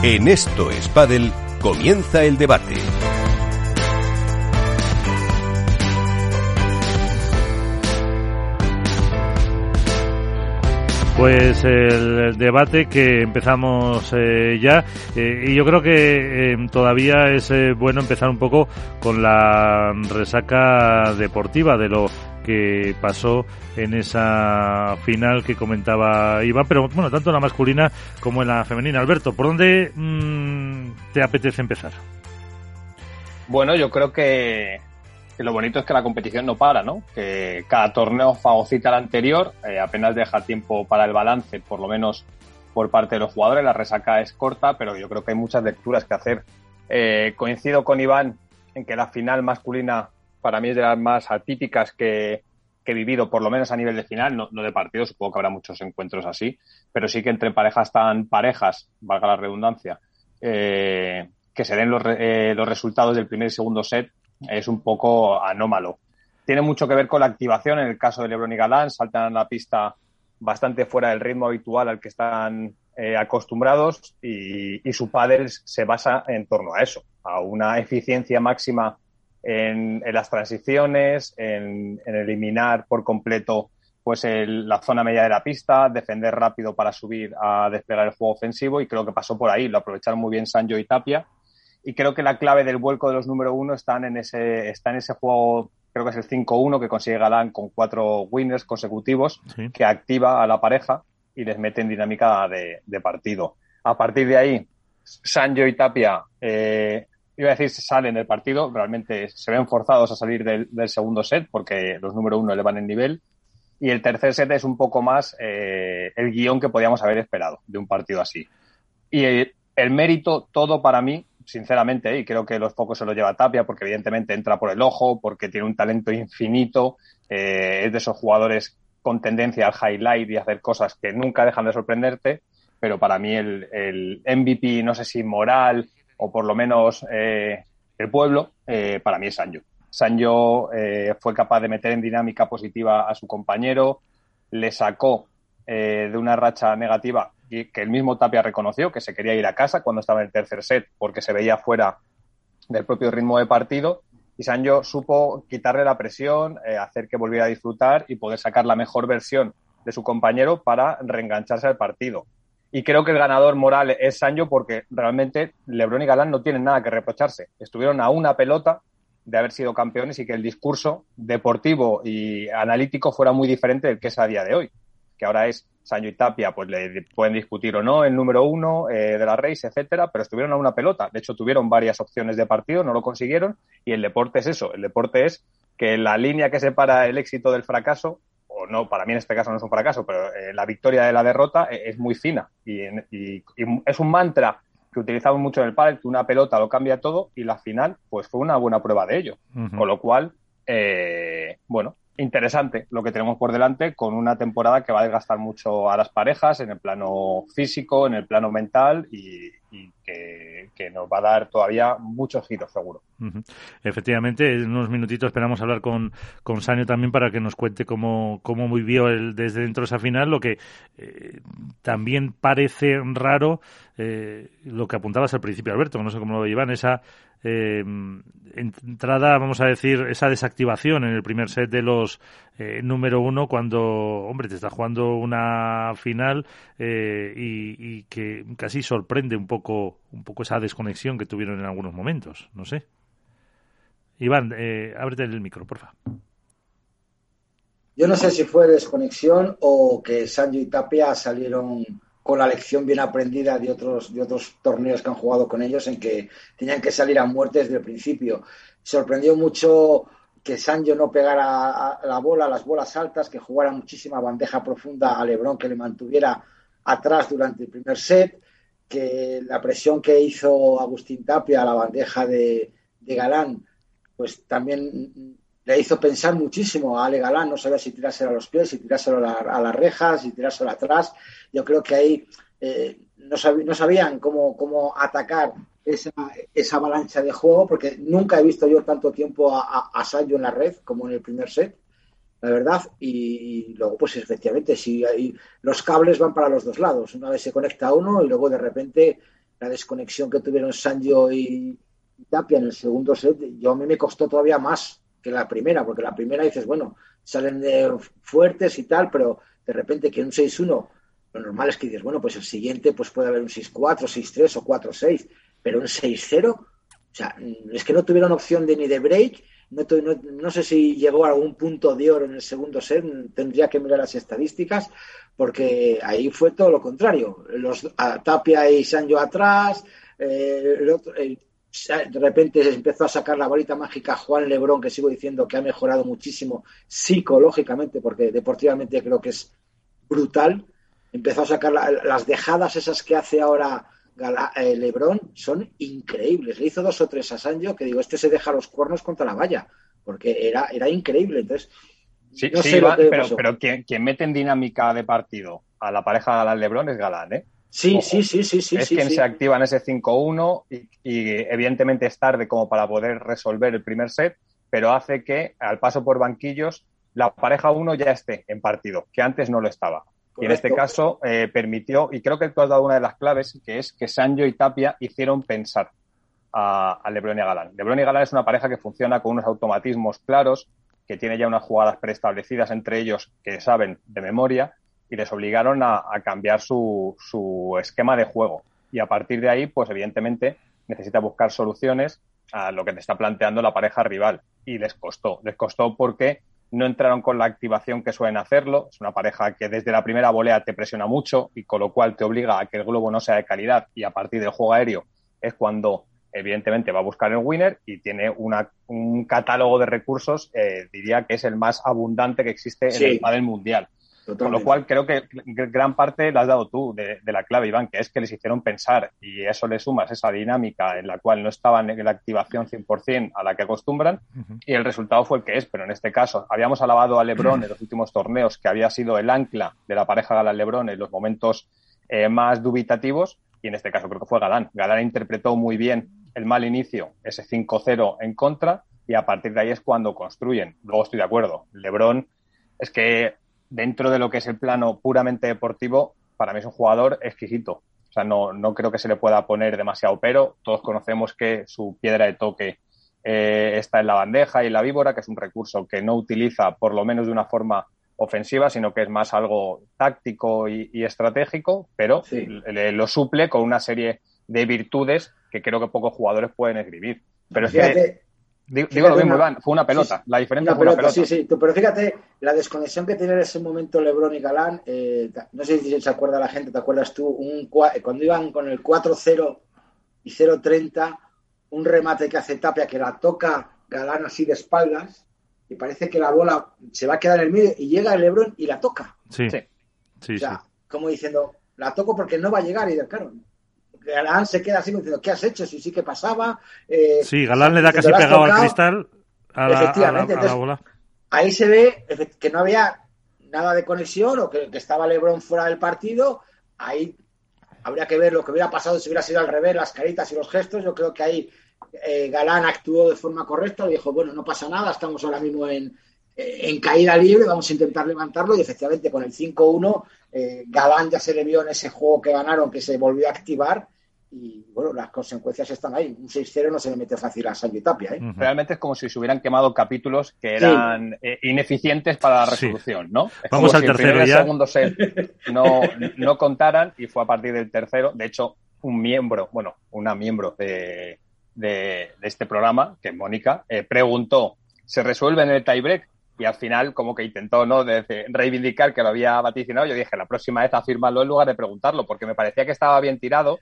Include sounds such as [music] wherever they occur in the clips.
En Esto es Padel comienza el debate. Pues el debate que empezamos eh, ya eh, y yo creo que eh, todavía es bueno empezar un poco con la resaca deportiva de lo que pasó en esa final que comentaba Iván, pero bueno, tanto la masculina como en la femenina. Alberto, ¿por dónde mm, te apetece empezar? Bueno, yo creo que, lo bonito es que la competición no para, ¿no? Que cada torneo fagocita al anterior, eh, apenas deja tiempo para el balance, por lo menos por parte de los jugadores. La resaca es corta, pero yo creo que hay muchas lecturas que hacer. Eh, coincido con Iván en que la final masculina para mí es de las más atípicas que, he vivido, por lo menos a nivel de final, no, de partido, supongo que habrá muchos encuentros así, pero sí que entre parejas tan parejas, valga la redundancia, eh, que se den los, eh, los resultados del primer y segundo set, es un poco anómalo. Tiene mucho que ver con la activación, en el caso de Lebron y Galán, saltan a la pista bastante fuera del ritmo habitual al que están eh, acostumbrados y, su padre se basa en torno a eso, a una eficiencia máxima en, las transiciones, en, eliminar por completo pues la zona media de la pista, defender rápido para subir a desplegar el juego ofensivo y creo que pasó por ahí, lo aprovecharon muy bien Sancho y Tapia y creo que la clave del vuelco de los número uno están en ese, está en ese juego, creo que es el 5-1 que consigue Galán con cuatro winners consecutivos que activa a la pareja y les mete en dinámica de, partido. A partir de ahí, Sancho y Tapia eh, iba a decir salen del partido, realmente se ven forzados a salir del, segundo set porque los número uno elevan el nivel. Y el tercer set es un poco más eh, el guion que podíamos haber esperado de un partido así. Y el, mérito, todo para mí, sinceramente, y creo que los pocos se lo lleva Tapia porque evidentemente entra por el ojo, porque tiene un talento infinito, eh, es de esos jugadores con tendencia al highlight y hacer cosas que nunca dejan de sorprenderte, pero para mí el MVP, no sé si moral o por lo menos eh, el pueblo, eh, para mí es Sancho. Sancho eh, fue capaz de meter en dinámica positiva a su compañero, le sacó de una racha negativa que el mismo Tapia reconoció que se quería ir a casa cuando estaba en el tercer set porque se veía fuera del propio ritmo de partido y Sancho supo quitarle la presión, hacer que volviera a disfrutar y poder sacar la mejor versión de su compañero para reengancharse al partido. Y creo que el ganador moral es Sancho porque realmente Lebron y Galán no tienen nada que reprocharse. Estuvieron a una pelota de haber sido campeones y que el discurso deportivo y analítico fuera muy diferente del que es a día de hoy. Que ahora es Sancho y Tapia, pues le pueden discutir o no el número uno eh, de la race, etcétera, pero estuvieron a una pelota. De hecho, tuvieron varias opciones de partido, no lo consiguieron. Y el deporte es eso. El deporte es que la línea que separa el éxito del fracaso o no, para mí en este caso no es un fracaso, pero eh, la victoria de la derrota eh, es, muy fina y, es un mantra que utilizamos mucho en el pádel, que una pelota lo cambia todo y la final pues fue una buena prueba de ello. Con lo cual, eh, bueno, interesante lo que tenemos por delante con una temporada que va a desgastar mucho a las parejas en el plano físico, en el plano mental y, que, nos va a dar todavía muchos giros, seguro. Efectivamente, en unos minutitos esperamos hablar con, con Sanio también para que nos cuente cómo, cómo vivió él desde dentro de esa final, lo que eh, también parece raro eh, lo que apuntabas al principio, Alberto, no sé cómo lo llevan, esa eh, entrada, vamos a decir, esa desactivación en el primer set de los eh, número uno cuando, hombre, te está jugando una final eh, y, que casi sorprende un poco, un poco esa desconexión que tuvieron en algunos momentos, no sé. Iván, eh, ábrete el micro, por favor. Yo no sé si fue desconexión o que Sancho y Tapia salieron con la lección bien aprendida de otros, de otros torneos que han jugado con ellos en que tenían que salir a muerte desde el principio. Sorprendió mucho que Sancho no pegara la bola, las bolas altas, que jugara muchísima bandeja profunda a Lebron, que le mantuviera atrás durante el primer set, que la presión que hizo Agustín Tapia a la bandeja de, Galán, pues también le hizo pensar muchísimo a Ale Galán, no sabía si tirárselo a los pies, si tirárselo a, las rejas, si tirárselo atrás. Yo creo que ahí eh, no, no, sabían cómo, cómo atacar esa, esa, avalancha de juego, porque nunca he visto yo tanto tiempo a, a, Sancho en la red como en el primer set, la verdad. Y, luego, pues efectivamente, si los cables van para los dos lados. Una vez se conecta uno y luego de repente la desconexión que tuvieron Sanjo y, Tapia en el segundo set, yo a mí me costó todavía más que la primera, porque la primera dices, bueno, salen de fuertes y tal, pero de repente que un 6-1, lo normal es que dices, bueno, pues el siguiente pues puede haber un 6-4, 6-3 o 4-6, pero un 6-0, o sea, es que no tuvieron opción de ni de break, no, no, sé si llegó a algún punto de oro en el segundo set, tendría que mirar las estadísticas, porque ahí fue todo lo contrario. Los Tapia y Sancho atrás, eh, de repente empezó a sacar la bolita mágica Juan Lebrón, que sigo diciendo que ha mejorado muchísimo psicológicamente, porque deportivamente creo que es brutal. Empezó a sacar las dejadas esas que hace ahora eh, Lebrón son increíbles. Le hizo dos o tres a Sancho que digo, este se deja los cuernos contra la valla, porque era, era increíble. Entonces, sí, pero, pero quien, mete en dinámica de partido a la pareja Galán-Lebrón es Galán, ¿eh? Sí, sí, sí, sí, sí. Es quien se activa en ese 5-1 y, y, evidentemente es tarde como para poder resolver el primer set, pero hace que al paso por banquillos la pareja 1 ya esté en partido, que antes no lo estaba. Y en este caso eh, permitió, y creo que tú has dado una de las claves, que es que Sancho y Tapia hicieron pensar a, a Lebron y a Galán. Lebron y Galán es una pareja que funciona con unos automatismos claros, que tiene ya unas jugadas preestablecidas entre ellos que saben de memoria, y les obligaron a, cambiar su, su, esquema de juego. Y a partir de ahí, pues evidentemente necesita buscar soluciones a lo que te está planteando la pareja rival. Y les costó. Les costó porque no entraron con la activación que suelen hacerlo. Es una pareja que desde la primera volea te presiona mucho y con lo cual te obliga a que el globo no sea de calidad y a partir del juego aéreo es cuando evidentemente va a buscar el winner y tiene una, un catálogo de recursos, eh, diría que es el más abundante que existe en el padel mundial. Con lo cual creo que gran parte la has dado tú de, la clave, Iván, que es que les hicieron pensar y eso le sumas esa dinámica en la cual no estaban en la activación 100% a la que acostumbran y el resultado fue el que es. Pero en este caso, habíamos alabado a Lebron en los últimos torneos que había sido el ancla de la pareja Galán-Lebron en los momentos eh, más dubitativos y en este caso creo que fue Galán. Galán interpretó muy bien el mal inicio, ese 5-0 en contra y a partir de ahí es cuando construyen. Luego estoy de acuerdo. Lebron es que dentro de lo que es el plano puramente deportivo, para mí es un jugador exquisito. O sea, no, no creo que se le pueda poner demasiado pero. Todos conocemos que su piedra de toque eh, está en la bandeja y en la víbora, que es un recurso que no utiliza por lo menos de una forma ofensiva, sino que es más algo táctico y, estratégico, pero lo suple con una serie de virtudes que creo que pocos jugadores pueden escribir. Pero es que Digo, lo mismo, Iván, fue una pelota. la diferencia fue una pelota. Sí, sí, pero fíjate, la desconexión que tiene en ese momento Lebron y Galán, eh, no sé si se acuerda la gente, ¿te acuerdas tú? Un, cuando iban con el 4-0 y 0-30, un remate que hace Tapia que la toca Galán así de espaldas y parece que la bola se va a quedar en el medio y llega el Lebron y la toca. Sí, sí. sí o sea, como diciendo, la toco porque no va a llegar y del claro, Galán se queda así diciendo, ¿qué has hecho? Si sí que pasaba. Eh, sí, Galán le da casi pegado al cristal a la, bola. Ahí se ve que no había nada de conexión o que, estaba Lebron fuera del partido. Ahí habría que ver lo que hubiera pasado si hubiera sido al revés, las caritas y los gestos. Yo creo que ahí eh, Galán actuó de forma correcta y dijo, bueno, no pasa nada, estamos ahora mismo en, en caída libre, vamos a intentar levantarlo y efectivamente con el 5-1 eh, Galán ya se le vio en ese juego que ganaron que se volvió a activar y bueno, las consecuencias están ahí. Un 6-0 no se le mete fácil a Sancho Tapia. ¿eh? Realmente es como si se hubieran quemado capítulos que eran eh, ineficientes para la resolución, ¿no? Vamos al tercero ya. El segundo set no, no contaran y fue a partir del tercero. De hecho, un miembro, bueno, una miembro de, de, este programa, que es Mónica, eh, preguntó, ¿se resuelve en el tiebreak? Y al final, como que intentó ¿no? de, reivindicar que lo había vaticinado. Yo dije, la próxima vez afírmalo en lugar de preguntarlo, porque me parecía que estaba bien tirado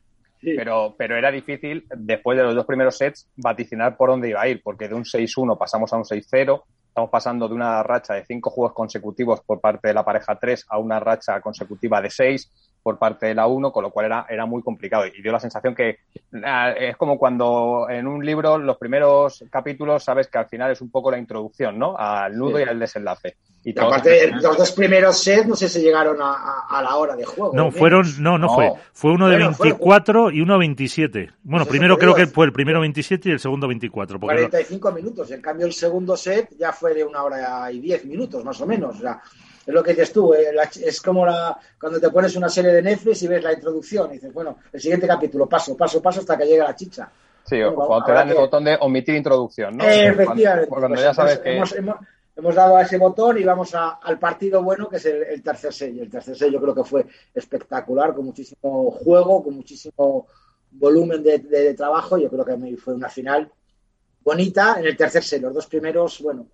pero, pero era difícil, después de los dos primeros sets, vaticinar por dónde iba a ir, porque de un 6-1 pasamos a un 6-0, estamos pasando de una racha de cinco juegos consecutivos por parte de la pareja 3 a una racha consecutiva de 6 por parte de la 1, con lo cual era, era muy complicado. Y dio la sensación que ah, es como cuando en un libro los primeros capítulos sabes que al final es un poco la introducción, ¿no? Al nudo y al desenlace. Y, aparte, los dos primeros sets no sé si llegaron a, la hora de juego. No, fueron, no, no, fue. Fue uno de 24 y uno de 27. Bueno, pues primero creo que fue el primero 27 y el segundo 24. 45 minutos. En cambio, el segundo set ya fue de una hora y 10 minutos, más o menos. O sea, Es lo que dices tú, eh, es como la, cuando te pones una serie de Netflix y ves la introducción y dices, bueno, el siguiente capítulo, paso, paso, paso hasta que llegue la chicha. Sí, cuando te dan el botón de omitir introducción, ¿no? efectivamente. Cuando, pues ya sabes que... hemos, dado a ese botón y vamos al partido bueno, que es el, tercer sello. El tercer sello creo que fue espectacular, con muchísimo juego, con muchísimo volumen de, trabajo. Yo creo que fue una final bonita. En el tercer sello, los dos primeros, bueno,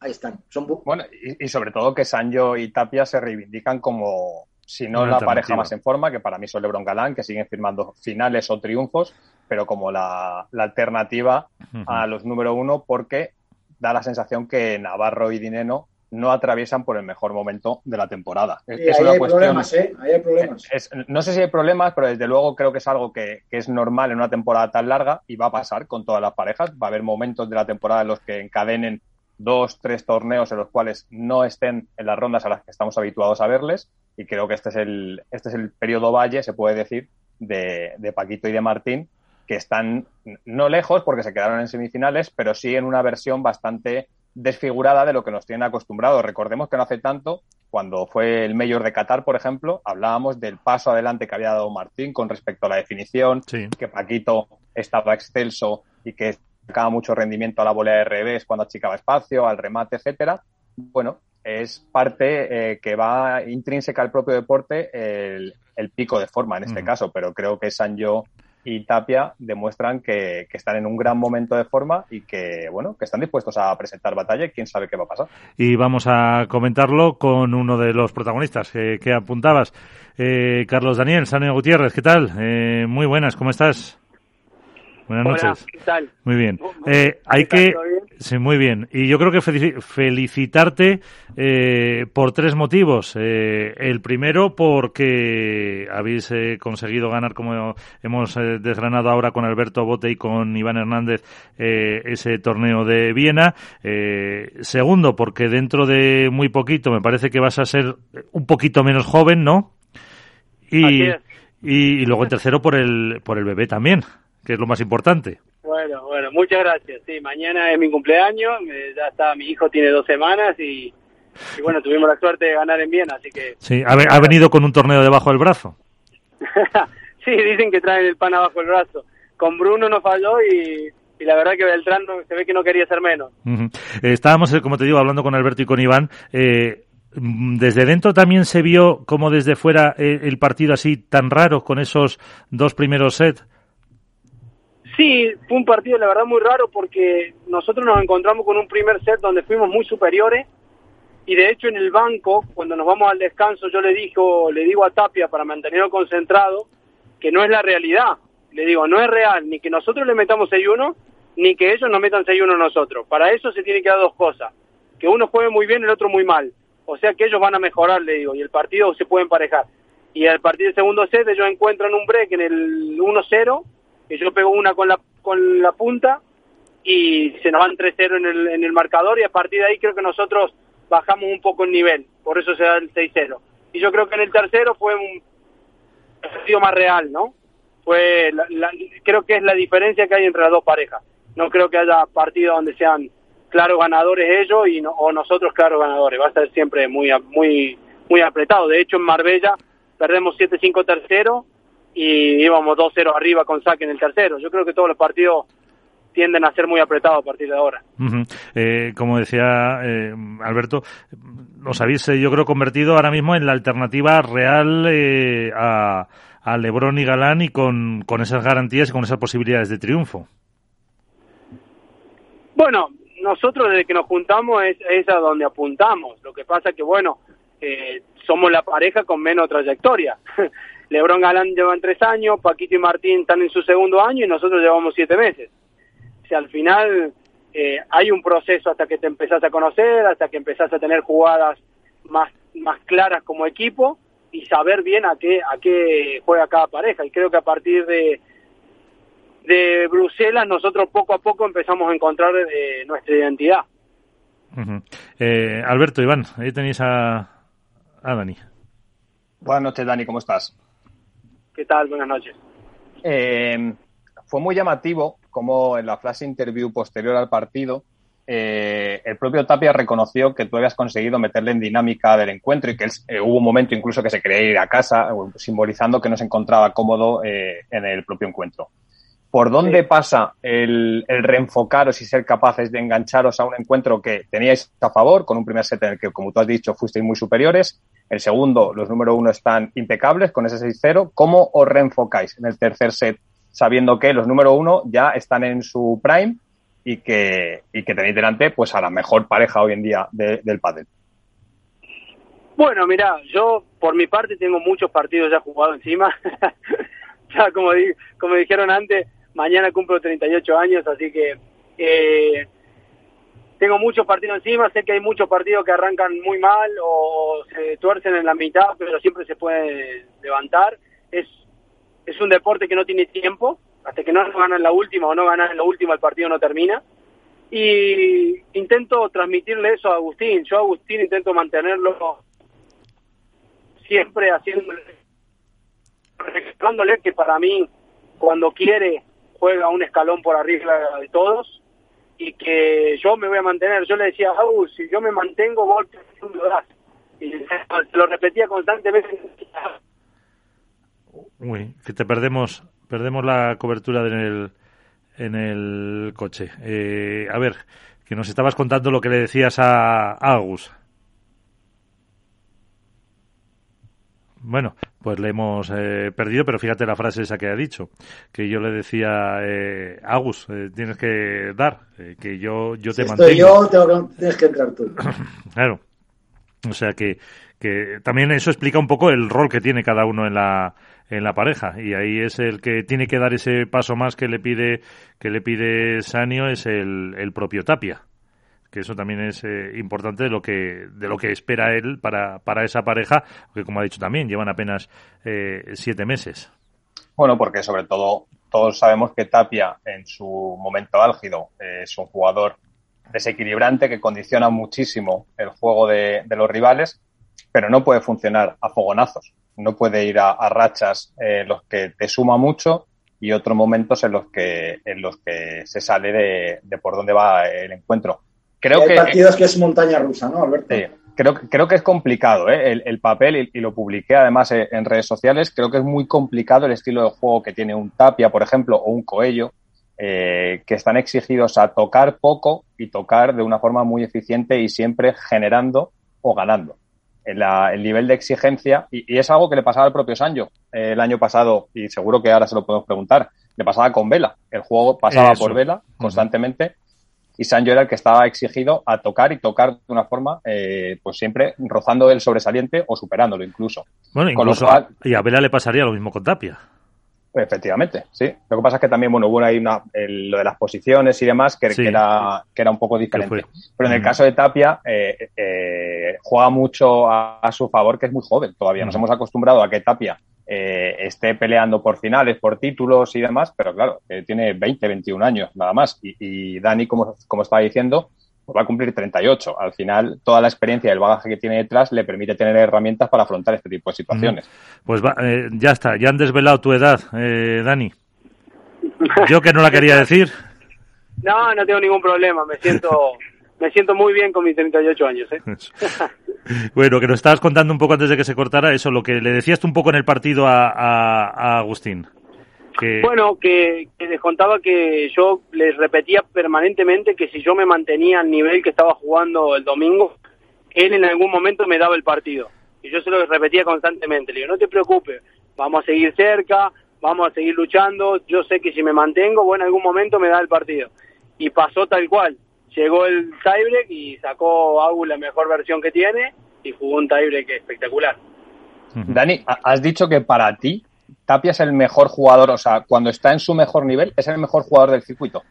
ahí están. Son bueno, y, sobre todo que Sancho y Tapia se reivindican como, si no la pareja más en forma, que para mí son LeBron Galán, que siguen firmando finales o triunfos, pero como la, alternativa a los número uno, porque da la sensación que Navarro y Dineno no atraviesan por el mejor momento de la temporada. es una hay problemas, ¿eh? hay problemas. no sé si hay problemas, pero desde luego creo que es algo que, que, es normal en una temporada tan larga y va a pasar con todas las parejas. Va a haber momentos de la temporada en los que encadenen dos, tres torneos en los cuales no estén en las rondas a las que estamos habituados a verles. Y creo que este es el, este es el periodo valle, se puede decir, de, de Paquito y de Martín, que están no lejos porque se quedaron en semifinales, pero sí en una versión bastante desfigurada de lo que nos tienen acostumbrados. Recordemos que no hace tanto, cuando fue el Mayor de Qatar, por ejemplo, hablábamos del paso adelante que había dado Martín con respecto a la definición, que Paquito estaba excelso y que sacaba mucho rendimiento a la volea de revés cuando achicaba espacio, al remate, etcétera. Bueno, es parte eh, que va intrínseca al propio deporte el, pico de forma en este caso, pero creo que Sanjo y Tapia demuestran que, están en un gran momento de forma y que, bueno, que están dispuestos a presentar batalla y quién sabe qué va a pasar. Y vamos a comentarlo con uno de los protagonistas que, apuntabas, eh, Carlos Daniel, Saneo Gutiérrez, ¿qué tal? Eh, muy buenas, ¿cómo estás? Buenas noches. ¿qué tal? Muy bien. Eh, hay que. Sí, muy bien. Y yo creo que felicitarte eh, por tres motivos. Eh, el primero, porque habéis conseguido ganar, como hemos desgranado ahora con Alberto Bote y con Iván Hernández, ese torneo de Viena. segundo, porque dentro de muy poquito me parece que vas a ser un poquito menos joven, ¿no? Y, y, y luego tercero, por el, por el bebé también que es lo más importante. Bueno, bueno, muchas gracias. Sí, mañana es mi cumpleaños, ya está, mi hijo tiene dos semanas y, bueno, tuvimos la suerte de ganar en Viena, así que... Sí, ha, venido con un torneo debajo del brazo. [laughs] sí, dicen que traen el pan abajo del brazo. Con Bruno no falló y, la verdad que Beltrán se ve que no quería ser menos. estábamos, eh, como te digo, hablando con Alberto y con Iván. Eh, desde dentro también se vio como desde fuera eh, el partido así tan raro con esos dos primeros sets. Sí, fue un partido la verdad muy raro porque nosotros nos encontramos con un primer set donde fuimos muy superiores y de hecho en el banco, cuando nos vamos al descanso, yo le digo, le digo a Tapia para mantenerlo concentrado que no es la realidad. Le digo, no es real ni que nosotros le metamos 6-1 ni que ellos nos metan 6-1 nosotros. Para eso se tiene que dar dos cosas, que uno juegue muy bien y el otro muy mal. O sea que ellos van a mejorar, le digo, y el partido se puede emparejar. Y al partir del segundo set ellos encuentran un break en el 1-0 que yo pego una con la, con la punta y se nos van 3-0 en el, en el marcador y a partir de ahí creo que nosotros bajamos un poco el nivel, por eso se da el 6-0. Y yo creo que en el tercero fue un partido más real, ¿no? Fue creo que es la diferencia que hay entre las dos parejas. No creo que haya partidos donde sean claros ganadores ellos y o nosotros claros ganadores. Va a ser siempre muy muy muy apretado. De hecho en Marbella perdemos 7-5 tercero y íbamos 2-0 arriba con saque en el tercero. Yo creo que todos los partidos tienden a ser muy apretados a partir de ahora. Eh, como decía eh, Alberto, os habéis, eh, yo creo, convertido ahora mismo en la alternativa real a, a Lebron y Galán y con, con esas garantías y con esas posibilidades de triunfo. Bueno, nosotros desde que nos juntamos es, es a donde apuntamos. Lo que pasa que, bueno, somos la pareja con menos trayectoria. [laughs] Lebron Galán llevan tres años, Paquito y Martín están en su segundo año y nosotros llevamos siete meses. O al final eh, hay un proceso hasta que te empezás a conocer, hasta que empezás a tener jugadas más, más claras como equipo y saber bien a qué, a qué juega cada pareja. Y creo que a partir de, de Bruselas nosotros poco a poco empezamos a encontrar eh, nuestra identidad. Eh, Alberto, Iván, ahí tenéis a, a Dani. Buenas noches, Dani, ¿cómo estás? ¿Qué tal? Buenas noches. Eh, fue muy llamativo como en la flash interview posterior al partido eh, el propio Tapia reconoció que tú habías conseguido meterle en dinámica del encuentro y que eh, hubo un momento incluso que se quería ir a casa, simbolizando que no se encontraba cómodo eh, en el propio encuentro. ¿Por dónde pasa el, el, reenfocaros y ser capaces de engancharos a un encuentro que teníais a favor, con un primer set en el que, como tú has dicho, fuisteis muy superiores? El segundo, los número uno están impecables con ese 6-0. ¿Cómo os reenfocáis en el tercer set sabiendo que los número uno ya están en su prime y que, y que tenéis delante pues a la mejor pareja hoy en día del pádel? Bueno, mira, yo por mi parte tengo muchos partidos ya jugados encima. [laughs] ya como, como dijeron antes, mañana cumplo 38 años, así que eh, tengo muchos partidos encima, sé que hay muchos partidos que arrancan muy mal o se tuercen en la mitad, pero siempre se puede levantar. Es, es un deporte que no tiene tiempo, hasta que no ganan la última o no ganan la última el partido no termina. Y intento transmitirle eso a Agustín. Yo Agustín intento mantenerlo siempre haciéndole, recordándole que para mí cuando quiere juega un escalón por arriba de todos y que yo me voy a mantener. Yo le decía a si yo me mantengo, vos lo das. Y lo repetía constantemente. Uy, que te perdemos, perdemos la cobertura en el, en el coche. Eh, a ver, que nos estabas contando lo que le decías a, a Agus. Bueno, pues le hemos eh, perdido, pero fíjate la frase esa que ha dicho, que yo le decía, eh, Agus, eh, tienes que dar, eh, que yo, yo te si mantengo. yo, tengo que, tienes que entrar tú. [coughs] claro. O sea que, que también eso explica un poco el rol que tiene cada uno en la, en la pareja y ahí es el que tiene que dar ese paso más que le pide que le pide Sanio es el, el propio Tapia que eso también es eh, importante de lo que de lo que espera él para, para esa pareja que como ha dicho también llevan apenas eh, siete meses. Bueno porque sobre todo todos sabemos que Tapia en su momento álgido eh, es un jugador desequilibrante que condiciona muchísimo el juego de, los rivales pero no puede funcionar a fogonazos. No puede ir a, rachas en los que te suma mucho y otros momentos en los que en los que se sale de, de por dónde va el encuentro creo hay que partidos que es montaña rusa, ¿no, Alberto? Sí, creo, creo que es complicado ¿eh? el, el, papel y, y, lo publiqué además en, en, redes sociales. Creo que es muy complicado el estilo de juego que tiene un Tapia, por ejemplo, o un Coello, eh, que están exigidos a tocar poco y tocar de una forma muy eficiente y siempre generando o ganando. La, el nivel de exigencia, y, y, es algo que le pasaba al propio Sancho eh, el año pasado, y seguro que ahora se lo podemos preguntar, le pasaba con Vela. El juego pasaba Eso. por Vela constantemente. Uh -huh y Sancho era el que estaba exigido a tocar y tocar de una forma, eh, pues siempre rozando el sobresaliente o superándolo incluso. Bueno, incluso cual, y a Vela le pasaría lo mismo con Tapia. Efectivamente, sí. Lo que pasa es que también, bueno, hubo ahí una, el, lo de las posiciones y demás que, sí. que, era, que era un poco diferente. Pero en el caso de Tapia, eh, eh, juega mucho a, a, su favor, que es muy joven todavía. Nos hemos acostumbrado a que Tapia eh, esté peleando por finales, por títulos y demás, pero claro, eh, tiene 20, 21 años nada más. Y, y Dani, como, como estaba diciendo, pues va a cumplir 38. Al final, toda la experiencia y el bagaje que tiene detrás le permite tener herramientas para afrontar este tipo de situaciones. Pues va, eh, ya está, ya han desvelado tu edad, eh, Dani. Yo que no la quería decir. [laughs] No, no tengo ningún problema, me siento [laughs] me siento muy bien con mis 38 años. ¿eh? [laughs] bueno, que nos estabas contando un poco antes de que se cortara eso, lo que le decías tú un poco en el partido a, a, Agustín. Bueno, que, que, les contaba que yo les repetía permanentemente que si yo me mantenía al nivel que estaba jugando el domingo, él en algún momento me daba el partido. Y yo se lo repetía constantemente. Le digo, no te preocupes, vamos a seguir cerca, vamos a seguir luchando, yo sé que si me mantengo, bueno, en algún momento me da el partido. Y pasó tal cual llegó el tiebreak y sacó Agus la mejor versión que tiene y jugó un tiebreak espectacular. Dani, has dicho que para ti Tapia es el mejor jugador, o sea, cuando está en su mejor nivel, es el mejor jugador del circuito.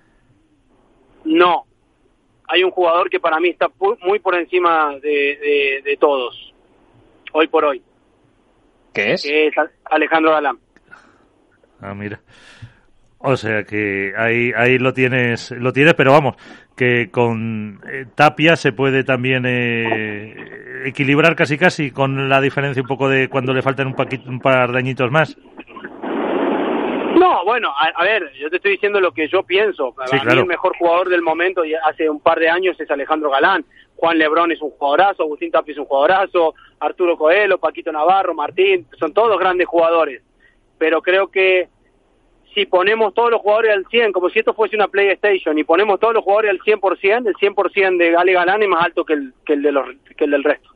No, hay un jugador que para mí está muy por encima de, de, de todos, hoy por hoy. ¿Qué es? Que es Alejandro Galán. Ah, mira. O sea que ahí, ahí lo tienes, lo tienes, pero vamos, que con eh, Tapia se puede también eh, equilibrar casi casi con la diferencia un poco de cuando le faltan un, paquito, un par de añitos más. No, bueno, bueno, a, ver, yo te estoy diciendo lo que yo pienso. Para mí el mejor jugador del momento y hace un par de años es Alejandro Galán. Juan Lebrón es un jugadorazo, Agustín Tapi es un jugadorazo, Arturo Coelho, Paquito Navarro, Martín, son todos grandes jugadores. Pero creo que si ponemos todos los jugadores al 100, como si esto fuese una PlayStation, y ponemos todos los jugadores al 100%, el 100% de Gale Galán es más alto que el, que el, de los, que el del resto.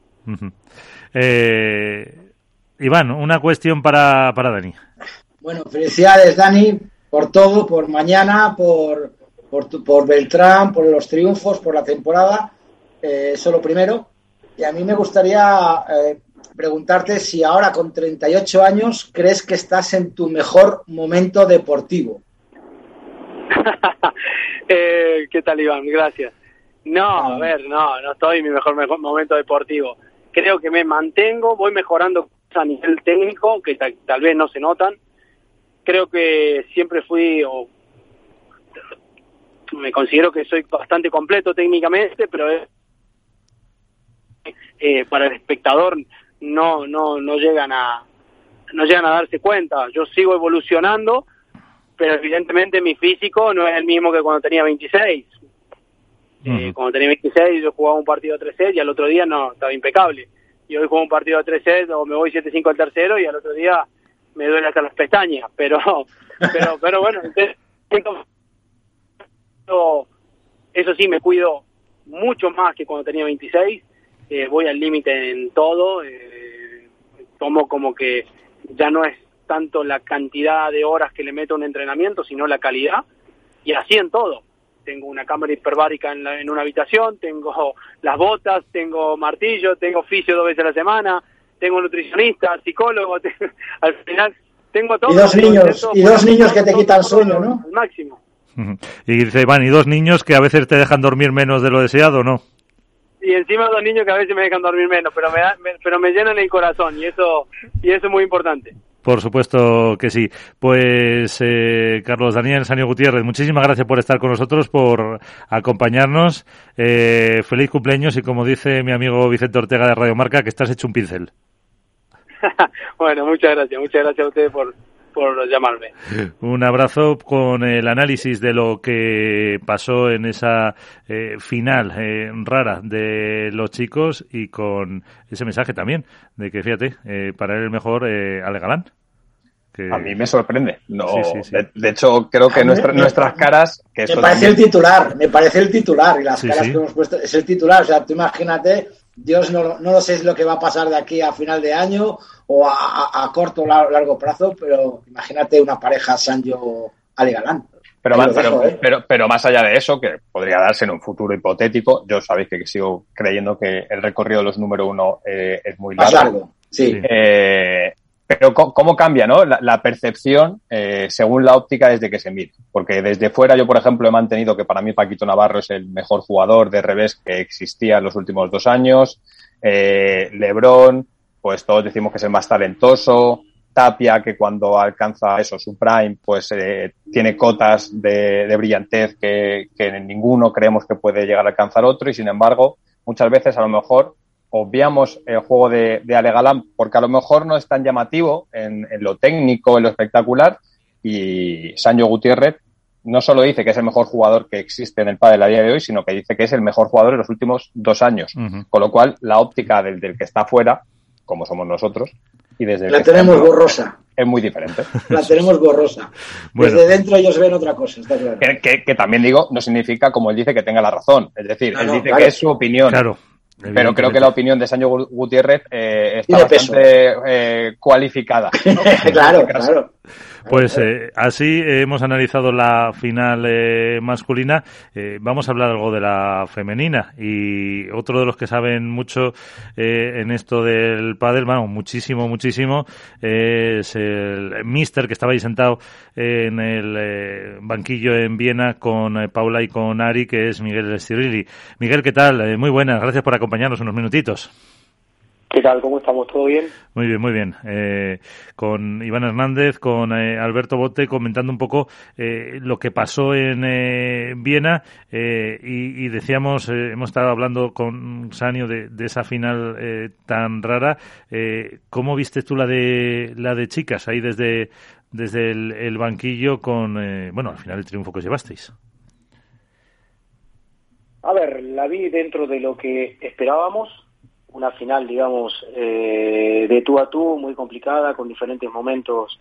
eh, Iván, una cuestión para, para Dani. Bueno, felicidades Dani por todo, por mañana, por, por, por Beltrán, por los triunfos, por la temporada. Eh, eso lo primero. Y a mí me gustaría eh, preguntarte si ahora con 38 años crees que estás en tu mejor momento deportivo. [laughs] eh, ¿Qué tal, Iván? Gracias. No, a ver, no, no estoy en mi mejor, mejor momento deportivo. Creo que me mantengo, voy mejorando a nivel técnico, que tal, vez no se notan. Creo que siempre fui, o me considero que soy bastante completo técnicamente, pero eh, para el espectador no, no, no llegan a no llegan a darse cuenta. Yo sigo evolucionando, pero evidentemente mi físico no es el mismo que cuando tenía 26. Eh, cuando tenía 26 yo jugaba un partido 3 y al otro día no, estaba impecable y hoy juego un partido de 3 o me voy 7-5 al tercero y al otro día me duele hasta las pestañas, pero [laughs] pero pero bueno, eso sí me cuido mucho más que cuando tenía 26, eh, voy al límite en todo, eh, tomo como que ya no es tanto la cantidad de horas que le meto a un entrenamiento, sino la calidad, y así en todo tengo una cámara hiperbárica en, en una habitación, tengo las botas, tengo martillo, tengo oficio dos veces a la semana, tengo nutricionista, psicólogo, [laughs] al final tengo todo. Y dos niños, y dos niños que te quitan sueño, ¿no? Al máximo. [laughs] Y dice, Iván, y dos niños que a veces te dejan dormir menos de lo deseado, ¿no? Y encima dos niños que a veces me dejan dormir menos, pero me, pero me llenan el corazón y eso, y eso es muy importante. Por supuesto que sí. Pues eh, Carlos Daniel Sanio Gutiérrez, muchísimas gracias por estar con nosotros, por acompañarnos. Eh, feliz cumpleaños y como dice mi amigo Vicente Ortega de Radio Marca, que estás hecho un pincel. [laughs] bueno, muchas gracias, muchas gracias a ustedes por, por llamarme. Un abrazo con el análisis de lo que pasó en esa eh, final eh, rara de los chicos y con ese mensaje también de que, fíjate, eh, para él el mejor Ale Galán. A mí me sorprende. No, De, hecho, creo que nuestras caras... Que me parece el titular, me parece el titular y las caras que hemos puesto es el titular. O sea, tú imagínate Dios no, no lo sé lo que va a pasar de aquí a final de año o a, corto o largo plazo, pero imagínate una pareja Sancho Ale Galán. Pero, ¿eh? pero, pero, más allá de eso, que podría darse en un futuro hipotético, yo sabéis que sigo creyendo que el recorrido de los número uno eh, es muy largo. Más largo, sí. Eh, pero cómo cambia ¿no? la, percepción eh, según la óptica desde que se mire. Porque desde fuera yo, por ejemplo, he mantenido que para mí Paquito Navarro es el mejor jugador de revés que existía en los últimos dos años. Eh, Lebron, pues todos decimos que es el más talentoso. Tapia, que cuando alcanza eso, su prime, pues eh, tiene cotas de, de brillantez que, que ninguno creemos que puede llegar a alcanzar otro. Y sin embargo, muchas veces a lo mejor obviamos el juego de, de Ale Galán porque a lo mejor no es tan llamativo en, lo técnico, en lo espectacular, y Sancho Gutiérrez no solo dice que es el mejor jugador que existe en el pádel a día de hoy, sino que dice que es el mejor jugador de los últimos dos años. Con lo cual, la óptica del, del, que está fuera, como somos nosotros, y desde la tenemos borrosa. Es muy diferente. La tenemos borrosa. [laughs] Desde dentro ellos ven otra cosa, está claro. Que, también digo, no significa, como él dice, que tenga la razón. Es decir, él dice que es su opinión. Claro. Pero creo que la opinión de Sancho Gutiérrez eh, está bastante eh, cualificada. [laughs] claro, claro. Pues eh, así hemos analizado la final eh, masculina. Eh, vamos a hablar algo de la femenina. Y otro de los que saben mucho en esto del pádel, bueno, muchísimo, muchísimo, es el Mister que estaba ahí sentado en el banquillo en Viena con Paula y con Ari, que es Miguel Stirilli. Miguel, ¿qué tal? muy buenas, gracias por acompañarnos unos minutitos. ¿Qué tal? ¿Cómo estamos? ¿Todo bien? Muy bien, muy bien. Eh, con Iván Hernández, con eh, Alberto Bote, comentando un poco eh, lo que pasó en eh, Viena y, y, decíamos, hemos estado hablando con Sanio de, de esa final tan rara. ¿Cómo viste tú la de la de chicas ahí desde desde el, banquillo con, eh, bueno, al final el triunfo que llevasteis. A ver, la vi dentro de lo que esperábamos, una final, digamos, eh, de tú a tú, muy complicada, con diferentes momentos,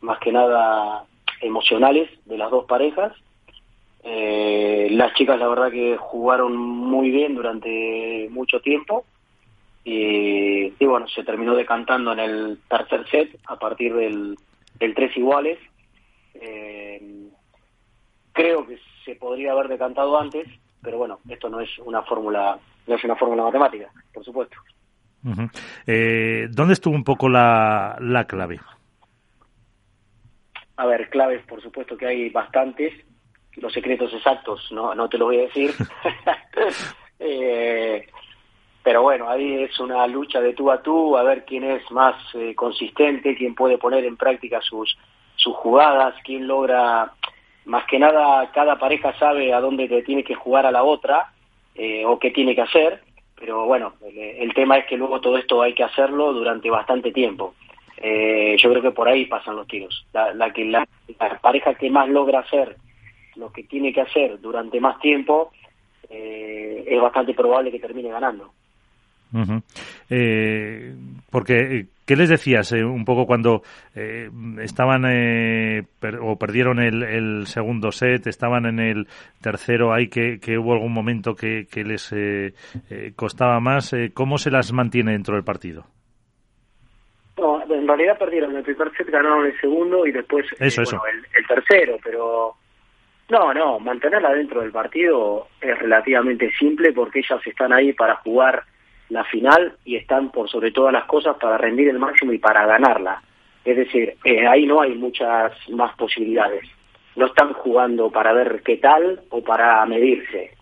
más que nada emocionales de las dos parejas. Eh, las chicas, la verdad, que jugaron muy bien durante mucho tiempo. Y, bueno, se terminó decantando en el tercer set a partir del, tres iguales. Eh, creo que se podría haber decantado antes, pero bueno, esto no es una fórmula, no es una fórmula matemática, por supuesto. Eh, ¿Dónde estuvo un poco la, la clave? A ver, claves, por supuesto que hay bastantes. Los secretos exactos no, no te lo voy a decir. [laughs] [laughs] eh, pero bueno, ahí es una lucha de tú a tú, a ver quién es más eh, consistente, quién puede poner en práctica sus, sus jugadas, quién logra, más que nada, cada pareja sabe a dónde te tiene que jugar a la otra eh, o qué tiene que hacer, pero bueno, el, tema es que luego todo esto hay que hacerlo durante bastante tiempo. Eh, yo creo que por ahí pasan los tiros. La, que la, pareja que más logra hacer lo que tiene que hacer durante más tiempo es bastante probable que termine ganando. Eh, porque, ¿qué les decías eh, un poco cuando eh, estaban o perdieron el, segundo set, estaban en el tercero, hay que, hubo algún momento que, les costaba más? ¿Cómo se las mantiene dentro del partido? No, en realidad perdieron el primer set, ganaron el segundo y después El, el tercero, pero no, no, mantenerla dentro del partido es relativamente simple porque ellas están ahí para jugar la final y están por sobre todas las cosas para rendir el máximo y para ganarla. Es decir, eh, ahí no hay muchas más posibilidades. No están jugando para ver qué tal o para medirse.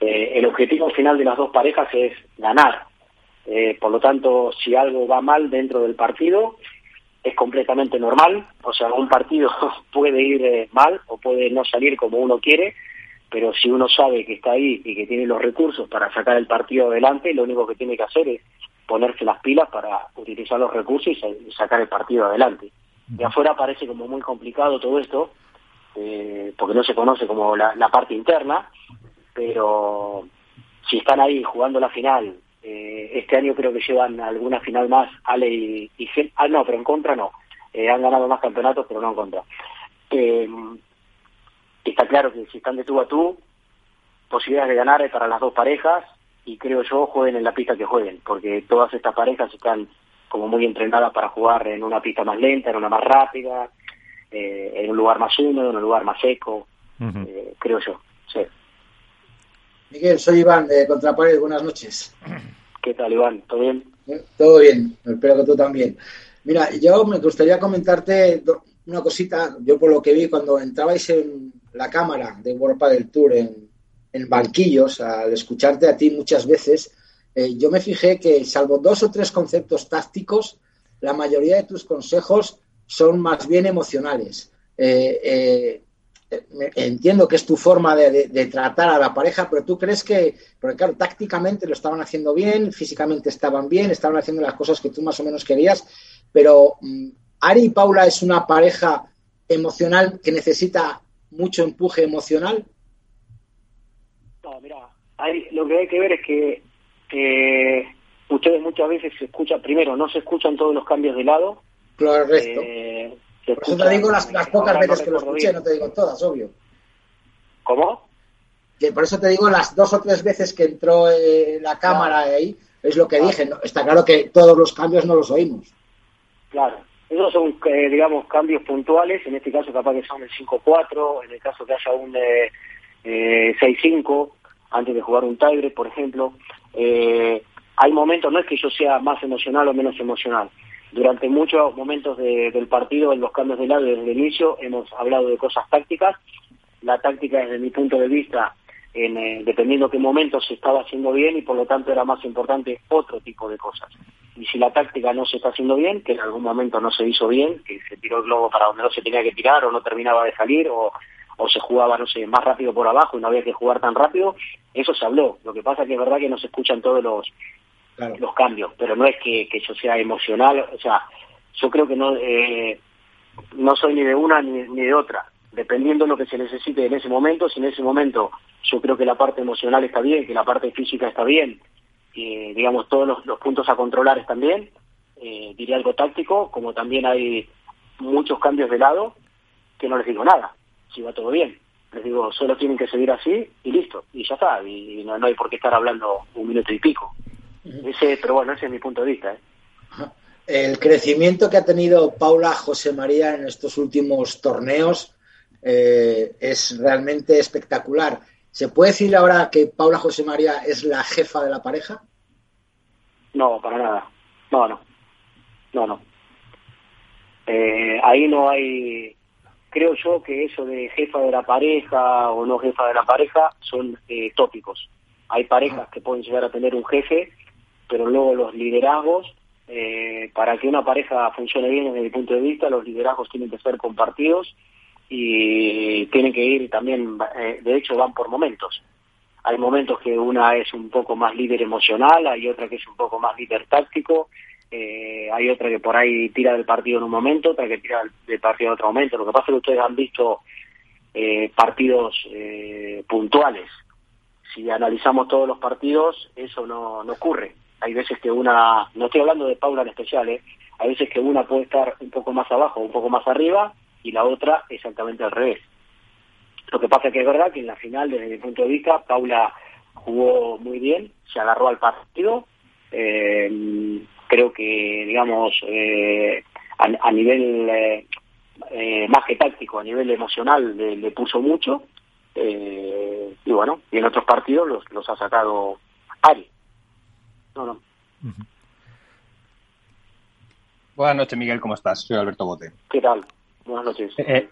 Eh, el objetivo final de las dos parejas es ganar. Eh, por lo tanto, si algo va mal dentro del partido, es completamente normal. O sea, un partido [laughs] puede ir mal o puede no salir como uno quiere, pero si uno sabe que está ahí y que tiene los recursos para sacar el partido adelante, lo único que tiene que hacer es ponerse las pilas para utilizar los recursos y sacar el partido adelante. De afuera parece como muy complicado todo esto, eh, porque no se conoce como la, parte interna, pero si están ahí jugando la final, eh, este año creo que llevan alguna final más, Ale y, y ah, no, pero en contra no, eh, han ganado más campeonatos, pero no en contra está claro que si están de tú a tú, posibilidades de ganar para las dos parejas y creo yo jueguen en la pista que jueguen, porque todas estas parejas están como muy entrenadas para jugar en una pista más lenta, en una más rápida, eh, en un lugar más húmedo, en un lugar más seco, eh, creo yo. Sí. Miguel, soy Iván de Contrapared, buenas noches. ¿Qué tal, Iván? ¿Todo bien? Todo bien, espero que tú también. Mira, yo me gustaría comentarte una cosita, yo por lo que vi cuando entrabais en la cámara de World del Tour en, banquillos, al escucharte a ti muchas veces, eh, yo me fijé que salvo dos o tres conceptos tácticos, la mayoría de tus consejos son más bien emocionales. Eh, eh, entiendo que es tu forma de, tratar a la pareja, pero tú crees que, porque claro, tácticamente lo estaban haciendo bien, físicamente estaban bien, estaban haciendo las cosas que tú más o menos querías, pero mm, Ari y Paula es una pareja emocional que necesita mucho empuje emocional? No, mira, lo que hay que ver es que ustedes muchas veces se escuchan, primero, no se escuchan todos los cambios de lado. Claro, eh, por eso te digo las, pocas veces que lo escuché, no te digo todas, obvio. ¿Cómo? Que por eso te digo las dos o tres veces que entró eh, la cámara ahí, es lo que dije. está claro que todos los cambios no los oímos. Claro. Esos son, eh, digamos, cambios puntuales, en este caso capaz que son el 5-4, en el caso que haya un eh, 6-5, antes de jugar un tiebreak, por ejemplo. Eh, hay momentos, no es que yo sea más emocional o menos emocional. Durante muchos momentos del partido, en los cambios de lado desde el inicio, hemos hablado de cosas tácticas. La táctica, desde mi punto de vista, en, eh, dependiendo qué momento se estaba haciendo bien y por lo tanto era más importante otro tipo de cosas. Y si la táctica no se está haciendo bien, que en algún momento no se hizo bien, que se tiró el globo para donde no se tenía que tirar o no terminaba de salir o, o se jugaba, no sé, más rápido por abajo y no había que jugar tan rápido, eso se habló. Lo que pasa es que es verdad que no se escuchan todos los, los cambios, pero no es que, que yo sea emocional, o sea, yo creo que no... Eh, no soy ni de una ni, ni de otra, dependiendo de lo que se necesite en ese momento, si en ese momento yo creo que la parte emocional está bien, que la parte física está bien, y digamos todos los, puntos a controlar están bien, eh, diría algo táctico, como también hay muchos cambios de lado, que no les digo nada, si va todo bien. Les digo, solo tienen que seguir así y listo, y ya está, y no, hay por qué estar hablando un minuto y pico. Ese, pero bueno, ese es mi punto de vista. ¿eh? El crecimiento que ha tenido Paula José María en estos últimos torneos eh, es realmente espectacular. ¿Se puede decir ahora que Paula José María es la jefa de la pareja? No, para nada. No, no. No, no. Eh, ahí no hay. Creo yo que eso de jefa de la pareja o no jefa de la pareja son eh, tópicos. Hay parejas que pueden llegar a tener un jefe, pero luego los liderazgos, eh, para que una pareja funcione bien desde mi punto de vista, los liderazgos tienen que ser compartidos y tienen que ir también, eh, de hecho van por momentos. Hay momentos que una es un poco más líder emocional, hay otra que es un poco más líder táctico, eh, hay otra que por ahí tira del partido en un momento, otra que tira del partido en otro momento. Lo que pasa es que ustedes han visto eh, partidos puntuales. Si analizamos todos los partidos, eso no, no ocurre. Hay veces que una, no estoy hablando de Paula en especial, hay veces que una puede estar un poco más abajo, un poco más arriba, y la otra exactamente al revés. Lo que pasa es que es verdad que en la final, desde mi punto de vista, Paula jugó muy bien, se agarró al partido. Eh, creo que, digamos, eh, a, nivel eh, más que táctico, a nivel emocional, le, puso mucho. y bueno, y en otros partidos los, los ha sacado Ari. No, no. Buenas noches, Miguel, ¿cómo estás? Soy Alberto Bote. ¿Qué tal? Buenas noches. Eh, eh,